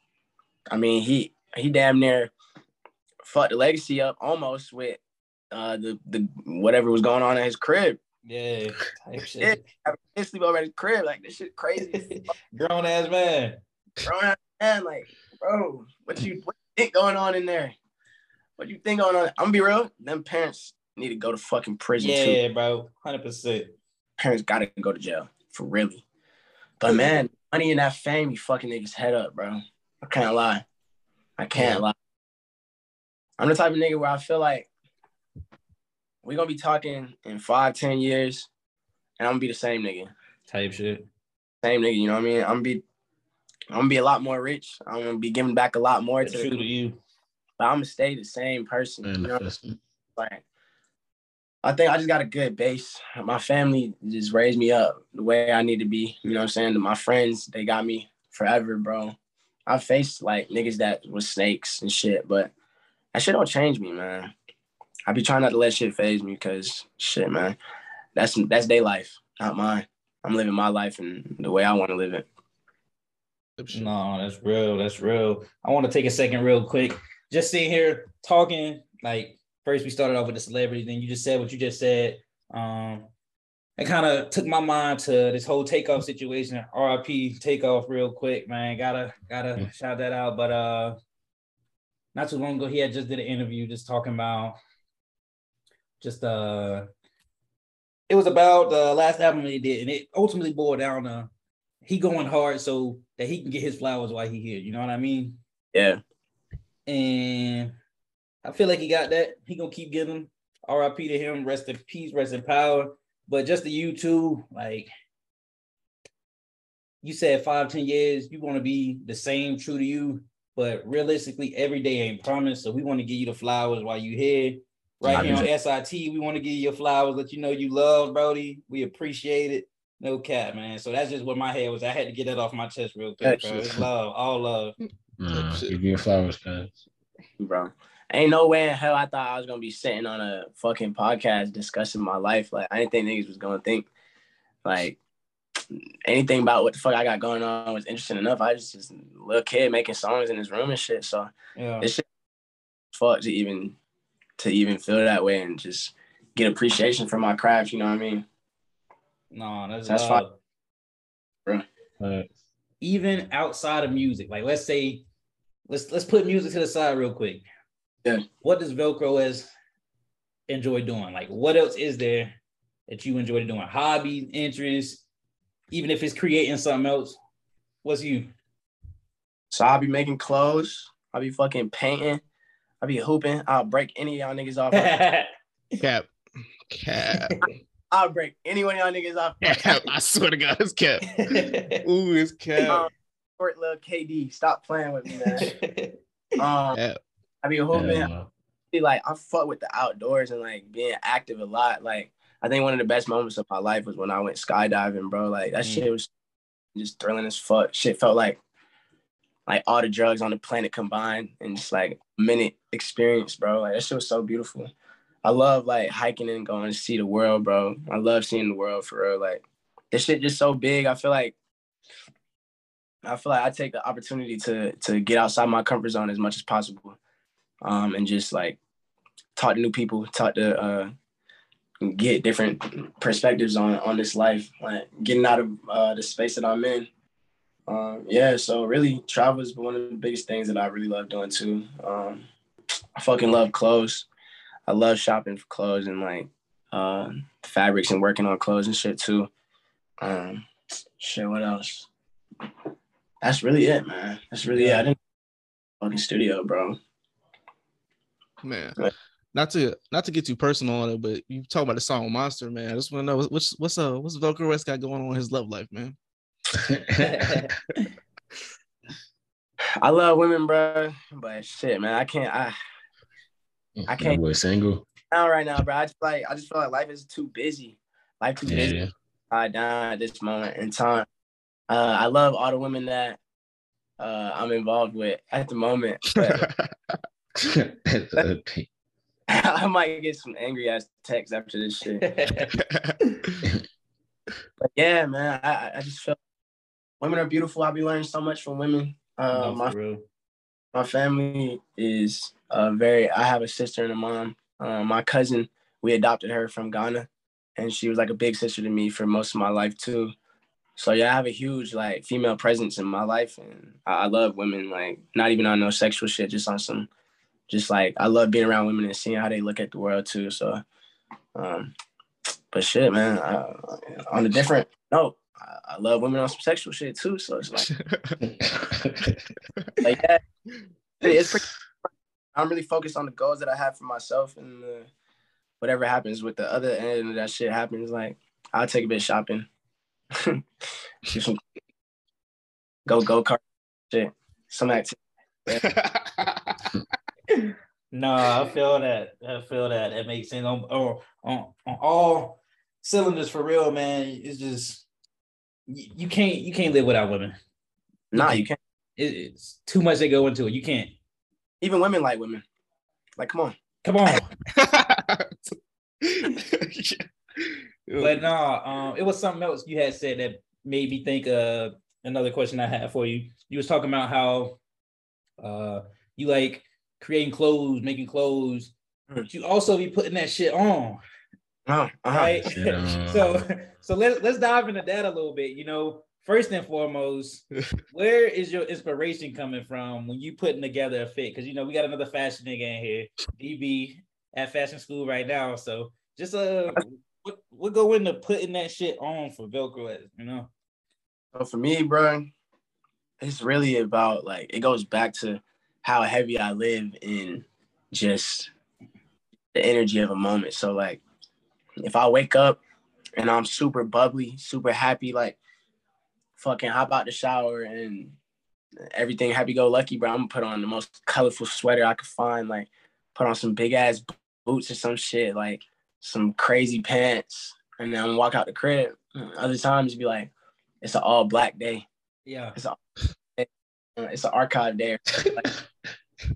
I mean, he he damn near fucked the legacy up almost with uh the the whatever was going on in his crib. Yeah, type shit. He sleep over at his crib. Like this shit crazy. Grown ass man. grown ass man, like, bro, what you what you think going on in there? What you think going on? I'm gonna be real. Them parents need to go to fucking prison too. Yeah, bro. Hundred percent. Parents gotta go to jail for really. But man, money and that fame, you fucking niggas head up, bro. I can't lie. I can't Yeah. lie. I'm the type of nigga where I feel like we're gonna be talking in five, ten years, and I'm gonna be the same nigga. Type shit. Same nigga, you know what I mean? I'm gonna be I'm gonna be a lot more rich. I'm gonna be giving back a lot more That's to to you. but I'm gonna stay the same person. You know, like I think I just got a good base. My family just raised me up the way I need to be. You know what I'm saying? My friends, they got me forever, bro. I faced like niggas that was snakes and shit, but that shit don't change me, man. I be trying not to let shit phase me because shit, man. That's that's their life, not mine. I'm living my life and the way I want to live it. No, that's real. That's real. I want to take a second, real quick. Just sitting here talking, like first we started off with the celebrities, then you just said what you just said. Um, it kind of took my mind to this whole takeoff situation. RIP takeoff real quick, man. Gotta gotta mm. shout that out. But uh not too long ago, he had just did an interview just talking about just uh it was about the last album he did, and it ultimately boiled down to he going hard so that he can get his flowers while he here. You know what I mean? Yeah. And I feel like he got that. He gonna keep getting RIP to him. Rest in peace, rest in power. But just to you two, like you said, five, ten years, you want to be the same, true to you. But realistically, every day ain't promised. So we want to give you the flowers while you here. Right here on SIT, we want to give you your flowers, let you know you love Brody. We appreciate it. No cap, man. So that's just what my head was. I had to get that off my chest real quick, bro. It's love, all love. Mm. Nah, give you flowers, guys. Bro. Ain't no way in hell I thought I was gonna be sitting on a fucking podcast discussing my life. Like I didn't think niggas was gonna think like anything about what the fuck I got going on was interesting enough. I just just a little kid making songs in his room and shit. So yeah. it's fuck to even to even feel that way and just get appreciation for my craft. You know what I mean? No, that's that's fine. Bro. Even outside of music, like let's say, let's let's put music to the side real quick. Yeah. What does Velcroes enjoy doing? Like, what else is there that you enjoy doing? Hobbies, interests, even if it's creating something else. What's you? So I'll be making clothes. I'll be fucking painting. I'll be hooping. I'll break any of y'all niggas off. Cap. Cap. I'll break any one of y'all niggas off. Cap. I swear to God, it's cap. Ooh, it's cap. Um, short little KD. Stop playing with me, man. um, cap. I be hoping, Yeah. Be like I fuck with the outdoors and like being active a lot. Like I think one of the best moments of my life was when I went skydiving, bro. Like that mm. shit was just thrilling as fuck. Shit felt like like all the drugs on the planet combined and just like a minute experience, bro. Like that shit was so beautiful. I love like hiking and going to see the world, bro. I love seeing the world for real. Like this shit just so big. I feel like I feel like I take the opportunity to to get outside my comfort zone as much as possible um, and just like talk to new people, talk to uh, get different perspectives on on this life, like getting out of uh, the space that I'm in. Um, yeah, so really, travel is one of the biggest things that I really love doing too. Um, I fucking love clothes. I love shopping for clothes and like uh, fabrics and working on clothes and shit too. Um, shit, what else? That's really it, man. That's really yeah. it. I didn't fucking studio, bro man. Not to not to get too personal on it, but you talk about the song Monster, man. I just want to know what's what's uh what's Velcroes got going on in his love life, man. I love women, bro, but shit, man, I can't. I I can't. Boy, single. Now right now, bro. I just like I just feel like life is too busy. Life too yeah. busy. I down at this moment in time. Uh, I love all the women that uh, I'm involved with at the moment. I might get some angry ass texts after this shit. but yeah, man, I, I just feel women are beautiful. I'll be learning so much from women. Uh, no, my, my family is uh, very, I have a sister and a mom. Uh, my cousin, we adopted her from Ghana, and she was like a big sister to me for most of my life too. So yeah, I have a huge like female presence in my life, and I, I love women. Like not even on no sexual shit, just on some just like I love being around women and seeing how they look at the world too. So, um, but shit, man, I, on a different note, I, I, love women on some sexual shit too. So it's like, like yeah, it's pretty. I'm really focused on the goals that I have for myself, and uh, whatever happens with the other end of that shit happens. Like I'll take a bit shopping, some go go kart shit, some activity. no, I feel that. I feel that. That makes sense. On, on, on all cylinders for real, man. It's just you, you can't you can't live without women. Nah, you can't. It, it's too much they go into it. You can't. Even women like women. Like, come on. Come on. but no, um, it was something else you had said that made me think of another question I had for you. You was talking about how uh you like creating clothes, making clothes, but you also be putting that shit on, uh-huh. right? Shit so so let's let's dive into that a little bit. You know, first and foremost, where is your inspiration coming from when you putting together a fit? Because you know we got another fashion nigga in here, DB at fashion school right now. So just uh, what what go into putting that shit on for Velcro? You know, So for me, bro, it's really about like it goes back to how heavy I live in just the energy of a moment. So like if I wake up and I'm super bubbly, super happy, like fucking hop out the shower and everything happy go lucky, bro. I'm gonna put on the most colorful sweater I could find, like put on some big ass boots or some shit, like some crazy pants, and then walk out the crib. Other times be like, it's an all black day. yeah, It's a, it's an archive day. Like,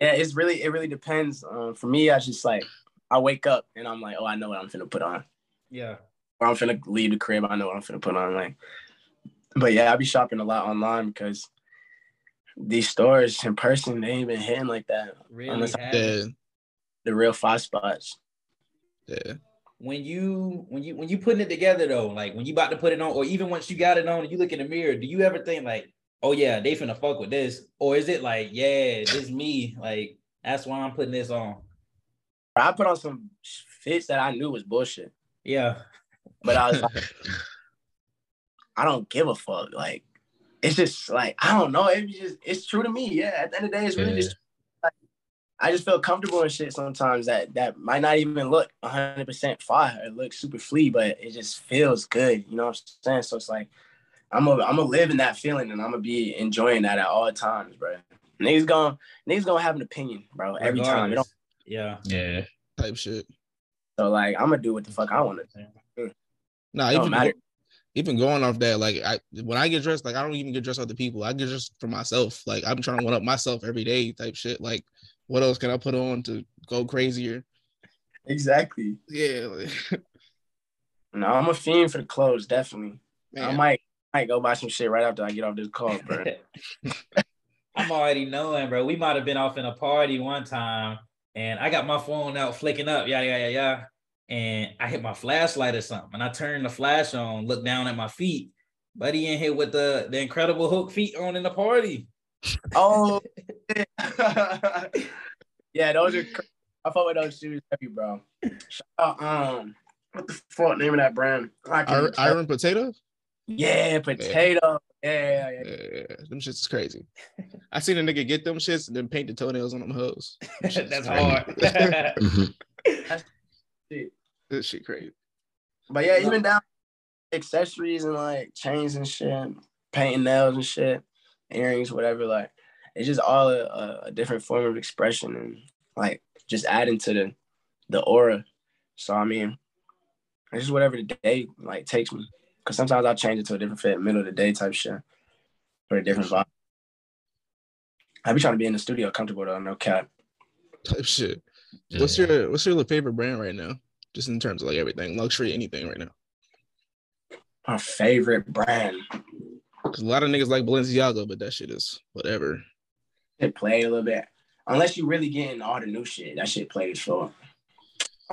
yeah, it's really it really depends. Um, for me, I just like I wake up and I'm like, oh, I know what I'm finna put on. yeah, Or I'm finna leave the crib. I know what I'm finna put on. Like, but yeah, I be shopping a lot online because these stores in person they ain't been hitting like that. really. Unless have- Yeah, The real five spots. yeah. when you when you when you putting it together though, like when you about to put it on, or even once you got it on and you look in the mirror, do you ever think like, oh yeah, they finna fuck with this, or is it like, yeah, this me, like that's why I'm putting this on. I put on some fits that I knew was bullshit, Yeah, but I was like, I don't give a fuck. Like, it's just like I don't know. It's just it's true to me. Yeah. At the end of the day, it's really Yeah. just like I just feel comfortable in shit sometimes that that might not even look 100 percent fire. It looks super flea, but it just feels good. You know what I'm saying? So it's like I'm gonna I'm gonna live in that feeling and I'm gonna be enjoying that at all times, bro. Niggas gonna niggas gonna have an opinion, bro. Every time. It don't, Regardless. Yeah, Yeah. Type shit. so like I'm gonna do what the fuck I want to. Nah, It don't even matter. even going off that, like I when I get dressed, like I don't even get dressed other people. I get dressed for myself. Like I'm trying to one up myself every day, type shit. Like what else can I put on to go crazier? Exactly. Yeah, like, No, I'm a fiend for the clothes, definitely. I man. might might go buy some shit right after I get off this call, bro. I'm already knowing, bro. We might have been off in a party one time, and I got my phone out flicking up, yeah, yeah, yeah, yeah. And I hit my flashlight or something, and I turned the flash on, look down at my feet. Buddy in here with the the incredible hook feet on in the party. oh, yeah, those are. cr- I fuck with those shoes heavy, bro. Shout out, um, what the fuck name of that brand? I Iron, even iron potato. Yeah, potato. Yeah, yeah, yeah. Yeah, them shits is crazy. I seen a nigga get them shits and then paint the toenails on them hoes. Them shits is That's crazy. hard. Mhm. This shit crazy. But yeah, even down accessories and like chains and shit, painting nails and shit, earrings, whatever. Like it's just all a, a, a different form of expression and like just adding to the the aura. So I mean, it's just whatever the day like takes me. Cause sometimes I'll change it to a different fit, middle of the day type shit, for a different vibe. I be trying to be in the studio comfortable though, no cap. Type shit. What's your what's your favorite brand right now? Just in terms of like everything, luxury, anything right now. My favorite brand. 'Cause a lot of niggas like Balenciaga, but that shit is whatever. It played a little bit. Unless you really getting all the new shit, that shit played short.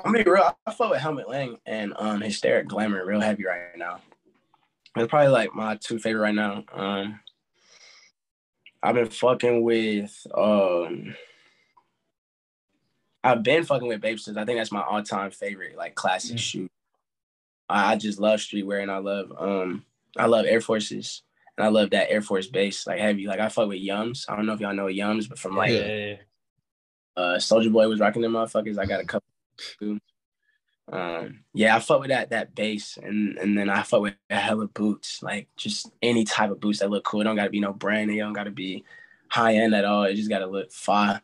I mean, real. I fuck with Helmut Lang and um Hysteric Glamour real heavy right now. It's probably like my two favorite right now. Um, I've been fucking with um. I've been fucking with Bapestas. I think that's my all-time favorite, like classic Mm. shoe. I, I just love streetwear and I love um I love Air Forces and I love that Air Force base like heavy. Like I fuck with Yums. I don't know if y'all know Yums, but from like yeah. uh Soldier Boy was rocking them motherfuckers. I got a couple. Too. Um, yeah, I fuck with that that bass, and and then I fuck with a hella boots, like just any type of boots that look cool. It don't gotta be no brand. It don't gotta be high end at all. It just gotta look fire.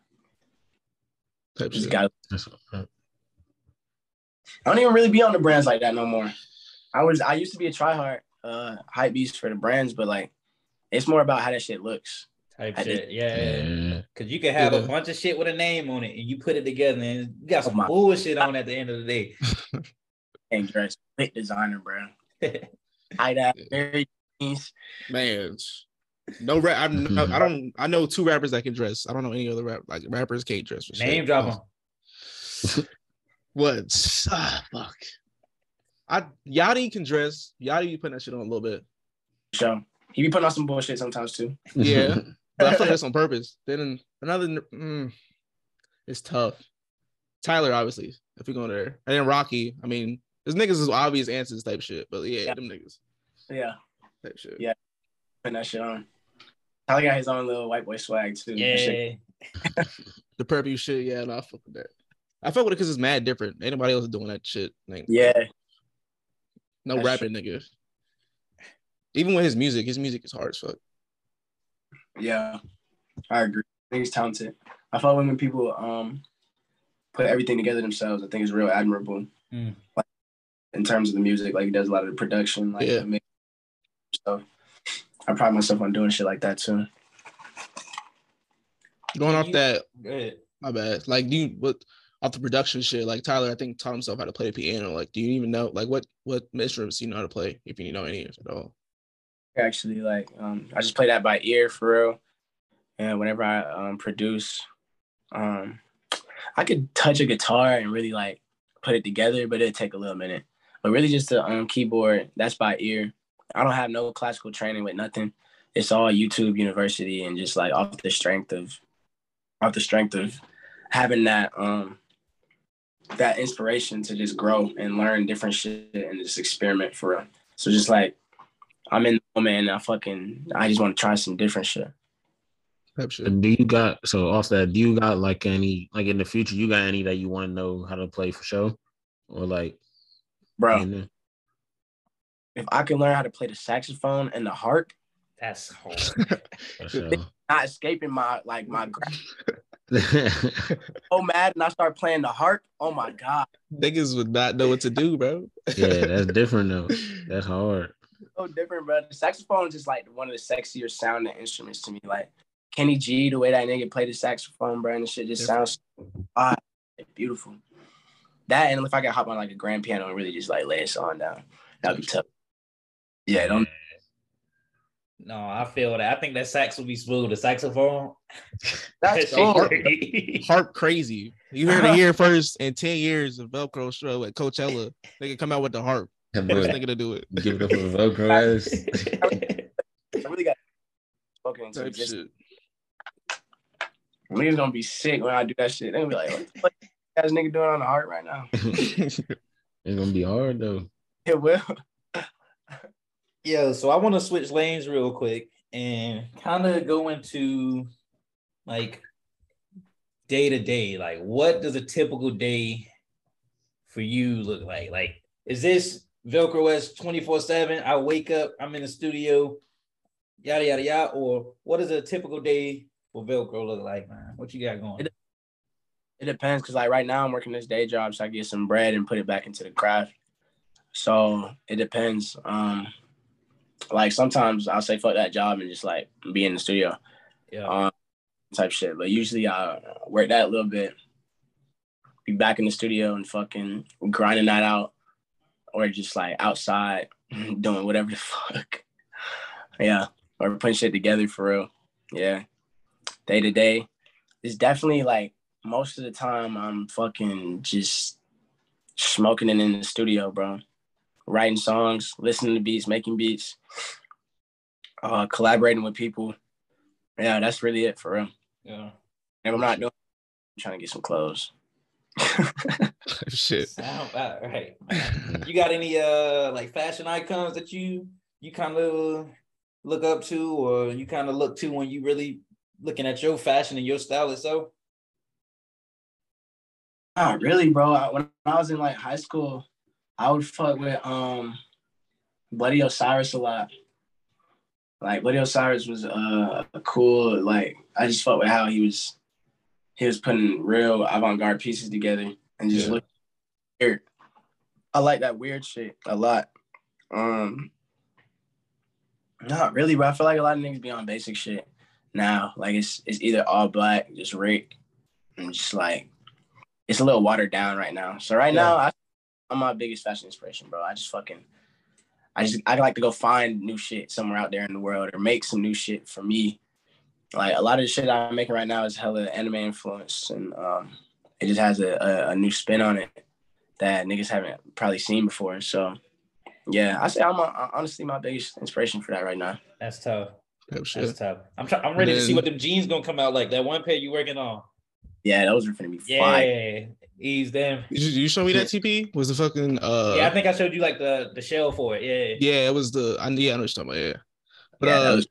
Type Just shit. gotta. I don't even really be on the brands like that no more. I was I used to be a tryhard, uh, hype beast for the brands, but like, it's more about how that shit looks. Type I shit. did- Yeah. Yeah. Cause you can have Yeah. a bunch of shit with a name on it and you put it together and you got Oh some my- bullshit on at the end of the day. And dress, lit designer, bro. I that very jeans. Man, no rap. I, know, I don't. I know two rappers that can dress. I don't know any other rap like rappers can't dress. For shit. Name drop them. what? Ah, fuck. I Yachty can dress. Yachty be putting that shit on a little bit. Sure. He be putting on some bullshit sometimes too. Yeah. But I feel like that's on purpose. Then another, mm, it's tough. Tyler, obviously, if we go there, and then Rocky. I mean, this niggas is obvious answers type shit, but yeah, Yeah. them niggas Yeah. type shit. Yeah. Putting that shit on. Tyler got his own little white boy swag too. That shit- Yeah. The purple shit, yeah, no, I fuck with that. I fuck with it because it's mad different. Anybody else doing that shit. Like, Yeah. no That's rapping nigga. Even with his music, his music is hard as fuck. Yeah. I agree. I think he's talented. I feel when people um put everything together themselves, I think it's real admirable. Mm. Like in terms of the music, like he does a lot of the production, like Yeah. the mix stuff. I pride myself on doing shit like that too. Going off that, Good. my bad. Like, do you what off the production shit? Like Tyler, I think taught himself how to play the piano. Like, do you even know like what what instruments do you know how to play if you know any at all? Actually, like um, I just play that by ear for real. And whenever I um, produce, um, I could touch a guitar and really like put it together, but it'd take a little minute. But really, just the um, keyboard, that's by ear. I don't have no classical training with nothing. It's all YouTube University and just like off the strength of, off the strength of having that um, that inspiration to just grow and learn different shit and just experiment for real. So just like I'm in the moment and I fucking I just want to try some different shit. Type do you got so off that? Do you got like any like in the future? You got any that you want to know how to play for show, or like? Bro, you know? if I can learn how to play the saxophone and the harp, That's hard. Not escaping my like my gra- so mad and I start playing the harp. Oh my god. Niggas would not know what to do, bro. yeah, that's different though. That's hard. So different, bro. The saxophone is just like one of the sexier sounding instruments to me. Like Kenny G, the way that nigga played the saxophone, bro, and the shit just sounds ah, beautiful. That and if I could hop on like a grand piano and really just like lay a song down, that'd be tough. Yeah, don't No, I feel that. I think that sax will be smooth. The saxophone. that's that cool. shit crazy. Harp crazy. You heard it here first in 10 years of Velcro show at Coachella. They can come out with the harp. That First boy, nigga to do it. give it up for Velcroes. I really got spoken into Type existence. shit. Niggas gonna be sick when I do that shit. They gonna be like, what the fuck is this nigga doing on the heart right now? it's gonna be hard though. It will. yeah, so I want to switch lanes real quick and kind of go into like day to day. Like, what does a typical day for you look like? Like, is this Velcroes 24 7? I wake up, I'm in the studio, yada, yada, yada. Or what does a typical day for Velcro look like, man? What you got going? It- It depends, cause like right now I'm working this day job, so I get some bread and put it back into the craft. So it depends. Um, like sometimes I'll say fuck that job and just like be in the studio, Yeah. um, type shit. But usually I work that a little bit, be back in the studio and fucking grinding that out, or just like outside doing whatever the fuck. Yeah, or putting shit together for real. Yeah, day to day. It's definitely like most of the time I'm fucking just smoking it in the studio, bro. Writing songs, listening to beats, making beats, uh, collaborating with people. Yeah, that's really it for real. yeah. And I'm not doing. I'm trying to get some clothes. shit. Sound about right. You got any uh like fashion icons that you you kind of look up to or you kind of look to when you really looking at your fashion and your style itself? Not really, bro. I, when I was in like high school, I would fuck with um Bloody Osiris a lot. Like Bloody Osiris was uh a cool like I just fuck with how he was he was putting real avant-garde pieces together and just Yeah. look weird. I like that weird shit a lot. Um not really, bro. I feel like a lot of niggas be on basic shit now. Like it's it's either all black, just Rick, and just like it's a little watered down right now. So right now, I, I'm my biggest fashion inspiration, bro. I just fucking, I just I like to go find new shit somewhere out there in the world or make some new shit for me. Like a lot of the shit I'm making right now is hella anime influence and um, it just has a, a, a new spin on it that niggas haven't probably seen before. So yeah, I say I'm a, honestly my biggest inspiration for that right now. That's tough. Oh, That's tough. I'm trying. I'm ready to see what them jeans gonna come out like. That one pair you working on. Yeah, those are gonna be fire. Yeah, ease them. Did you, you show me that TP? Was the fucking uh yeah, I think I showed you like the the shell for it. Yeah. yeah, it was the I yeah, I know what you're talking about, yeah. But Yeah, that uh was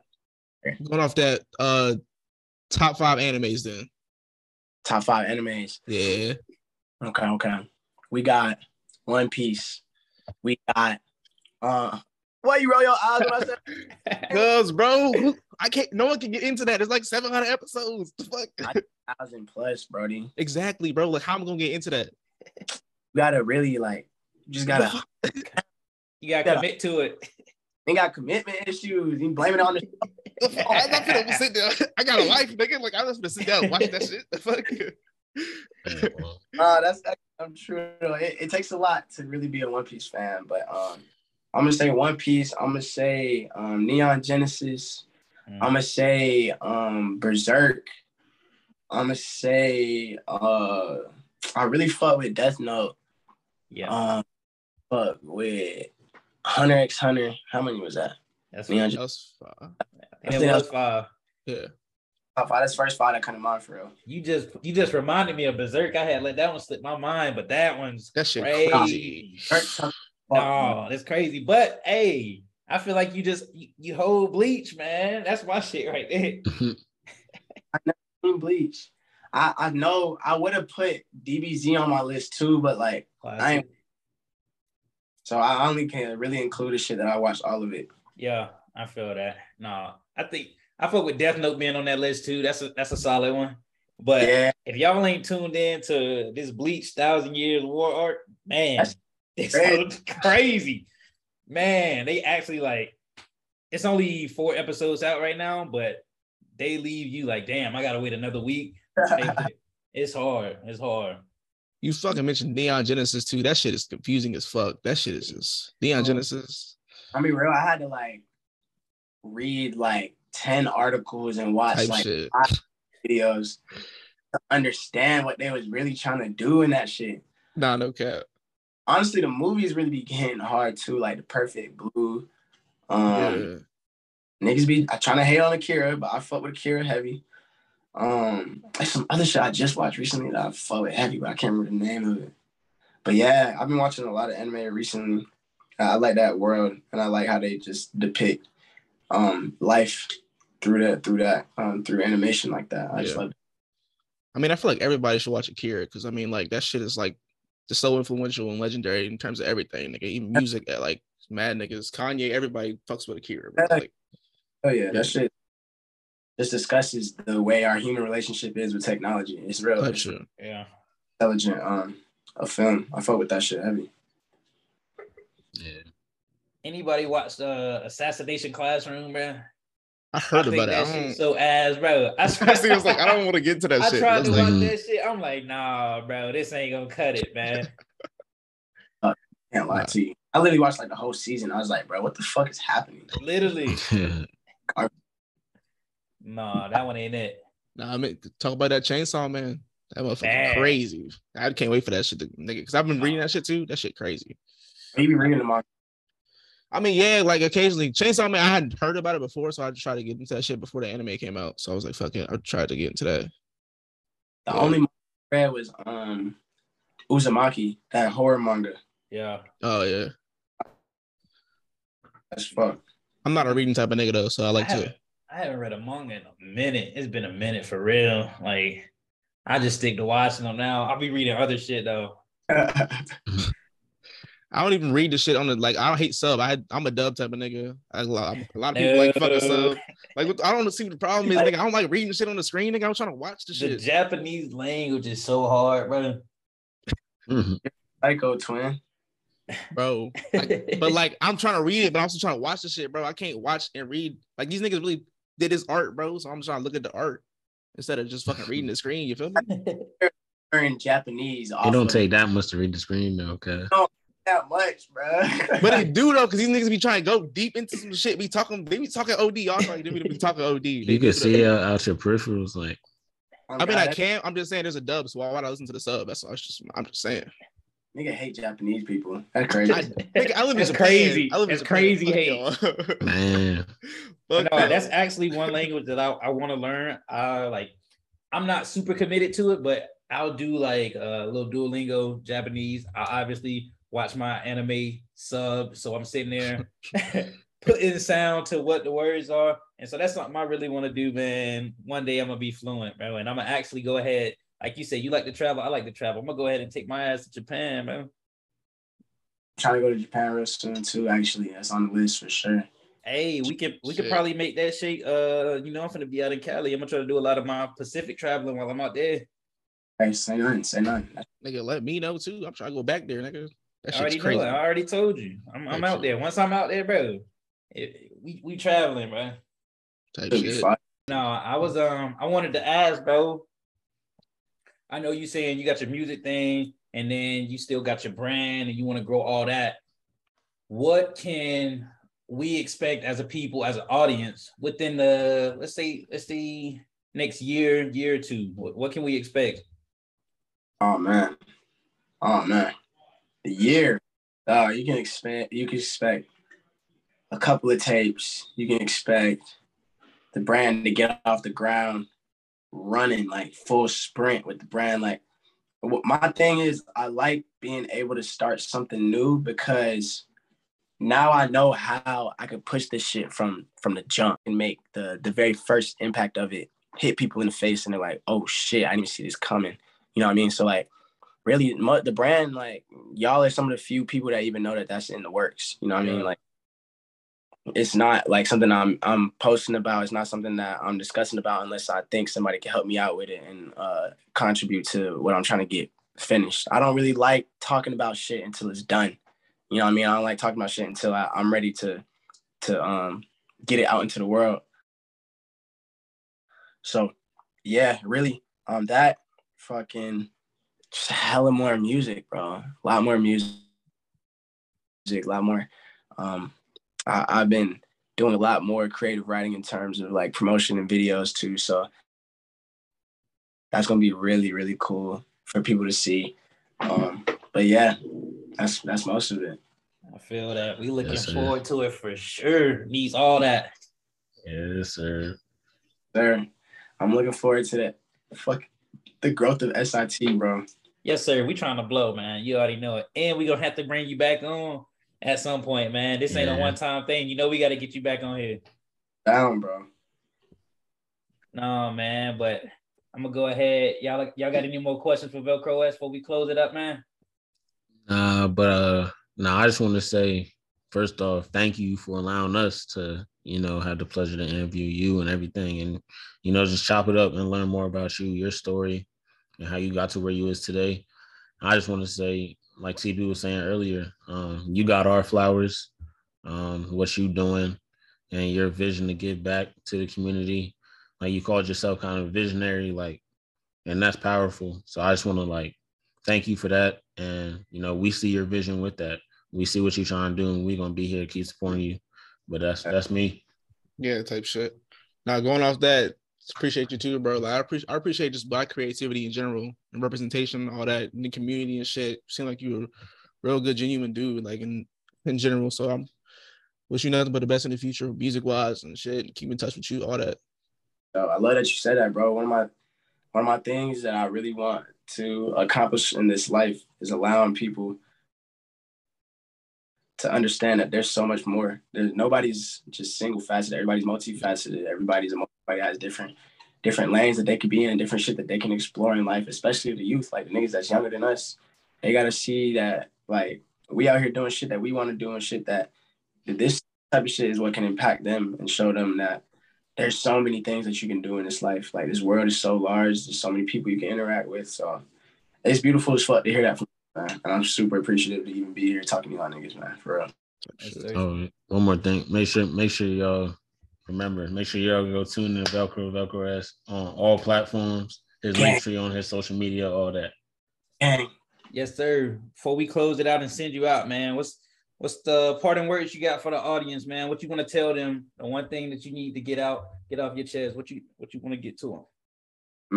going off that uh top five animes then. top five animes. Yeah. Okay, okay. We got One Piece. We got uh why you roll your eyes when I said Cause bro, I can't no one can get into that. It's like 700 episodes. The fuck? thousand plus, Brody? exactly, bro. Like how am I gonna get into that? You gotta really like you just gotta you gotta commit to it. ain't got commitment issues. You blame it on the The fuck? I'm not gonna sit down. I got a life, nigga. Like I'm just gonna sit down and watch that shit. The fuck? Yeah, well, Uh, that's that's I'm true. It, it takes a lot to really be a One Piece fan, but um, I'm gonna say One Piece. I'm gonna say um, Neon Genesis. Mm. I'm gonna say um, Berserk. I'm gonna say uh, I really fuck with Death Note. Yeah, Um, fuck with Hunter X Hunter. How many was that? that's Neon what That was fine. I it was five. Yeah. Top five. That's first five that kind of mind for real. You just you just reminded me of Berserk. I had let that one slip my mind, but that one's That shit crazy. crazy. Berserk, No, that's crazy. But hey, I feel like you just you, you hold bleach, man. That's my shit right there. Team Bleach. I, I know I would have put DBZ on my list too, but like I ain't so I only can really include the shit that I watched all of it. Yeah, I feel that. No, I think I fuck with Death Note being on that list too. That's a that's a solid one. But Yeah, if y'all ain't tuned in to this Bleach Thousand Years War Art, man, That's it's crazy. crazy. Man, they actually like it's only four episodes out right now, but they leave you like, damn, I gotta wait another week. It's hard. It's hard. You fucking mentioned Neon Genesis too. That shit is confusing as fuck. That shit is just Neon Oh. Genesis. I mean, real. I had to like read like ten articles and watch Type like shit. videos to understand what they was really trying to do in that shit. Nah, no cap. Honestly, the movies really be getting hard too, like the Perfect Blue. Um, yeah. Niggas be I trying to hate on Akira, but I fuck with Akira heavy. Um, there's some other shit I just watched recently that I fuck with heavy, but I can't remember the name of it. But yeah, I've been watching a lot of anime recently. I like that world, and I like how they just depict um life through that through that um through animation like that. I just Yeah. love. It. I mean, I feel like everybody should watch Akira because I mean, like that shit is like just so influential and legendary in terms of everything. Nigga, even music like mad niggas, Kanye, everybody fucks with Akira. Bro. Like, Oh yeah, Yeah. that shit just discusses the way our human relationship is with technology. It's real. type It's shit. Yeah. intelligent um a film. I fuck with that shit heavy. yeah. Anybody watched uh Assassination Classroom, bro? I heard I think about it. that I shit so ass, bro. I, Honestly, I was like, I don't want to get into that I shit. tried That's to like- watch that shit. I'm like, nah, bro, this ain't gonna cut it, man. Can't lie to you. I literally watched like the whole season. I was like, bro, what the fuck is happening? Literally, nah, that one ain't it. Nah, I mean, talk about that chainsaw man. That motherfucker Man. crazy. I can't wait for that shit, to, nigga. Because I've been reading that shit too. That shit crazy. He be reading the manga. I mean, yeah, like occasionally Chainsaw Man. I hadn't heard about it before, so I tried to get into that shit before the anime came out. So I was like, fuck it, I tried to get into that. The Yeah. only manga I read was um Uzumaki, that horror manga. Yeah, Oh yeah, That's fuck. I'm not a reading type of nigga though, so I like I to. I haven't read a manga in a minute. It's been a minute for real. Like, I just stick to watching them now. I'll be reading other shit though. I don't even read the shit on the like. I don't hate sub. I I'm a dub type of nigga. I, a lot a lot of people like fucking sub. Like I don't see what the problem is. Nigga, I don't like reading the shit on the screen. Nigga, I'm trying to watch the The shit. The Japanese language is so hard, bro. Mhm. Psycho twin. bro. Like, but like I'm trying to read it, but I'm also trying to watch the shit, bro. I can't watch and read. Like these niggas really did this art, bro. So I'm trying to look at the art instead of just fucking reading the screen. You feel me? Learn Japanese. Off It don't take that much to read the screen, though. Okay. That much, bro. But they do though, because these niggas be trying to go deep into some shit. Be talking, they be talking OD. Y'all like they be, be talking OD. They You can see that. it out your peripherals, like I'm I mean, glad I can't. I'm just saying there's a dub, so why would I listen to the sub? That's all. It's just. I'm just saying. Nigga hate Japanese people. That's crazy. I, nigga, I live in It's Japan. crazy. I live in It's Japan. crazy Fuck hate. y'all. Man, Fuck no, y'all. that's actually one language that I, I want to learn. Uh, like I'm not super committed to it, but I'll do like a little Duolingo Japanese. I obviously watch my anime sub, so I'm sitting there putting sound to what the words are, and so that's something I really want to do, man. One day I'm gonna be fluent, bro, and I'm gonna actually go ahead. Like you said, you like to travel. I like to travel. I'm gonna go ahead and take my ass to Japan, man. trying to go to Japan real soon too. Actually, that's on the list for sure. Hey, we could we could Shit. probably make that shit. Uh, you know, I'm gonna be out in Cali. I'm gonna try to do a lot of my Pacific traveling while I'm out there. Hey, say nothing. Say nothing. nigga, let me know too. I'm trying to go back there, nigga. That I already shit's know it. I already told you. I'm, I'm out shit. there. Once I'm out there, bro, it, we we traveling, bro. Type shit. No, I was um I wanted to ask, bro. I know you saying you got your music thing, and then you still got your brand, and you want to grow all that. What can we expect as a people, as an audience, within the let's say let's say next year, year or two? What, what can we expect? Oh man. Oh man. The year. Oh, you can expect you can expect a couple of tapes. You can expect the brand to get off the ground running like full sprint with the brand. Like what my thing is I like being able to start something new because now I know how I can push this shit from from the jump and make the the very first impact of it hit people in the face and they're like, oh shit, I didn't see this coming. You know what I mean? So like really the brand like y'all are some of the few people that even know that that's in the works you know what i mean? Like it's not like something i'm i'm posting about. It's not something that i'm discussing about unless i think somebody can help me out with it and uh contribute to what i'm trying to get finished. I don't really like talking about shit until it's done. You know what i mean? I don't like talking about shit until I, i'm ready to to um get it out into the world. So yeah really. Um that fucking just a hella more music, bro. A lot more music, a lot more. Um, I, I've been doing a lot more creative writing in terms of like promotion and videos too. So that's gonna be really, really cool for people to see. Um, but yeah, that's that's most of it. I feel that we looking Yes, forward to it for sure. Needs all that. yes, sir. Sir, I'm looking forward to that. Fuck the growth of SIT, bro. Yes, sir. We trying to blow, man. You already know it. And we gonna have to bring you back on at some point, man. This ain't a one time thing. You know we got to get you back on here. Down, bro. No, man. But I'm gonna go ahead. Y'all, y'all got any more questions for Velcroes before we close it up, man? Uh, but uh, no, I just want to say first off, thank you for allowing us to, you know, have the pleasure to interview you and everything, and you know, just chop it up and learn more about you, your story, and how you got to where you is today. I just want to say, like TB was saying earlier, um, you got our flowers, um, what you doing, and your vision to give back to the community. Like you called yourself kind of visionary, like, and that's powerful. So I just want to like thank you for that. And you know, we see your vision with that. We see what you're trying to do, and we're gonna be here to keep supporting you. But that's that's me. Yeah, type shit. Now going off that, appreciate you too, bro. Like I appreciate I appreciate just black creativity in general and representation, all that in the community and shit. seem like you're a real good, genuine dude, like in in general. So I'm wish you nothing but the best in the future, music wise and shit. Keep in touch with you, all that. I love that you said that, bro. One of my one of my things that I really want to accomplish in this life is allowing people to understand that there's so much more. There's nobody's just single faceted. Everybody's multifaceted. Everybody's everybody has different different lanes that they could be in, and different shit that they can explore in life, especially the youth, like the niggas that's younger than us. They gotta see that like we out here doing shit that we want to do and shit that this type of shit is what can impact them and show them that there's so many things that you can do in this life. Like this world is so large. There's so many people you can interact with. So it's beautiful as fuck to hear that from you, man. And I'm super appreciative to even be here talking to y'all niggas, man. For real. Yes, Oh, one more thing. Make sure make sure y'all remember. Make sure y'all go tune in to Velcro Velcroes on all platforms. His Yeah. link tree on his social media, all that. Gang. Yes, sir. Before we close it out and send you out, man, what's what's the parting words you got for the audience, man? What you want to tell them? The one thing that you need to get out, get off your chest. What you what you want to get to them?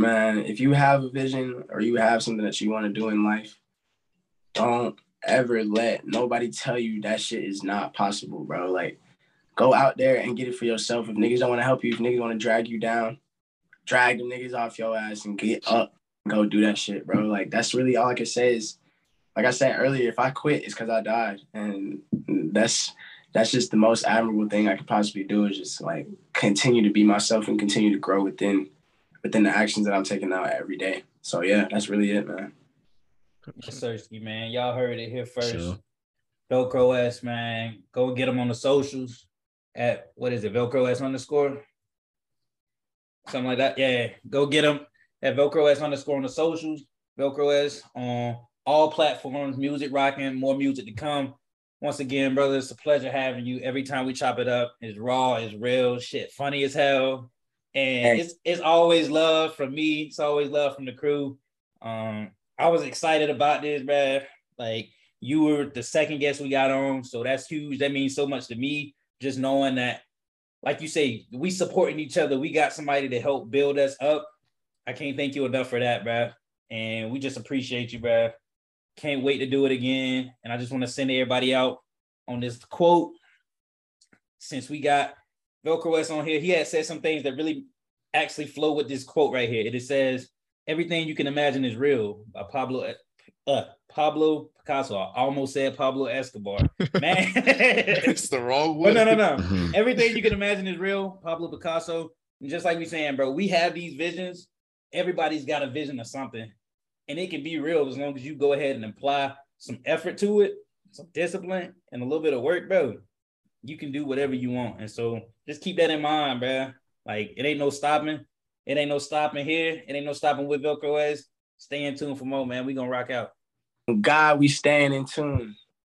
Man, if you have a vision or you have something that you want to do in life, don't ever let nobody tell you that shit is not possible, bro. Like, go out there and get it for yourself. If niggas don't want to help you, if niggas want to drag you down, drag them niggas off your ass and get up. Go do that shit, bro. Like, that's really all I can say is, like I said earlier, if I quit, it's because I died. And that's that's just the most admirable thing I could possibly do is just like continue to be myself and continue to grow within within the actions that I'm taking out every day. So yeah, that's really it, man. Yes, man. Y'all heard it here first. Sure. Velcroes, man. Go get them on the socials at what is it? Velcroes underscore? Something like that. Yeah. Go get them at Velcroes underscore on the socials. Velcroes on all platforms, music rocking, more music to come once again, brother, it's a pleasure having you. Every time we chop it up, it's raw, it's real, shit, funny as hell. And it's it's always love from me. It's always love from the crew. Um, I was excited about this, bruh. Like you were the second guest we got on, so that's huge. That means so much to me. Just knowing that, like you say, we supporting each other. We got somebody to help build us up. I can't thank you enough for that, bruh. And we just appreciate you, bruh. Can't wait to do it again. And I just want to send everybody out on this quote. Since we got Velcroes on here, he had said some things that really actually flow with this quote right here. It says, "Everything you can imagine is real." By Pablo uh, Pablo Picasso. I almost said Pablo Escobar. Man, it's the wrong one. No, no, no, no. Everything you can imagine is real. Pablo Picasso. And just like we saying, bro, we have these visions. Everybody's got a vision of something and it can be real as long as you go ahead and apply some effort to it, some discipline, and a little bit of work, bro. You can do whatever you want. And so just keep that in mind, bro. Like it ain't no stopping. It ain't no stopping here. It ain't no stopping with Velcroes. Stay in tune for more, man. We gonna rock out. God, we staying in tune.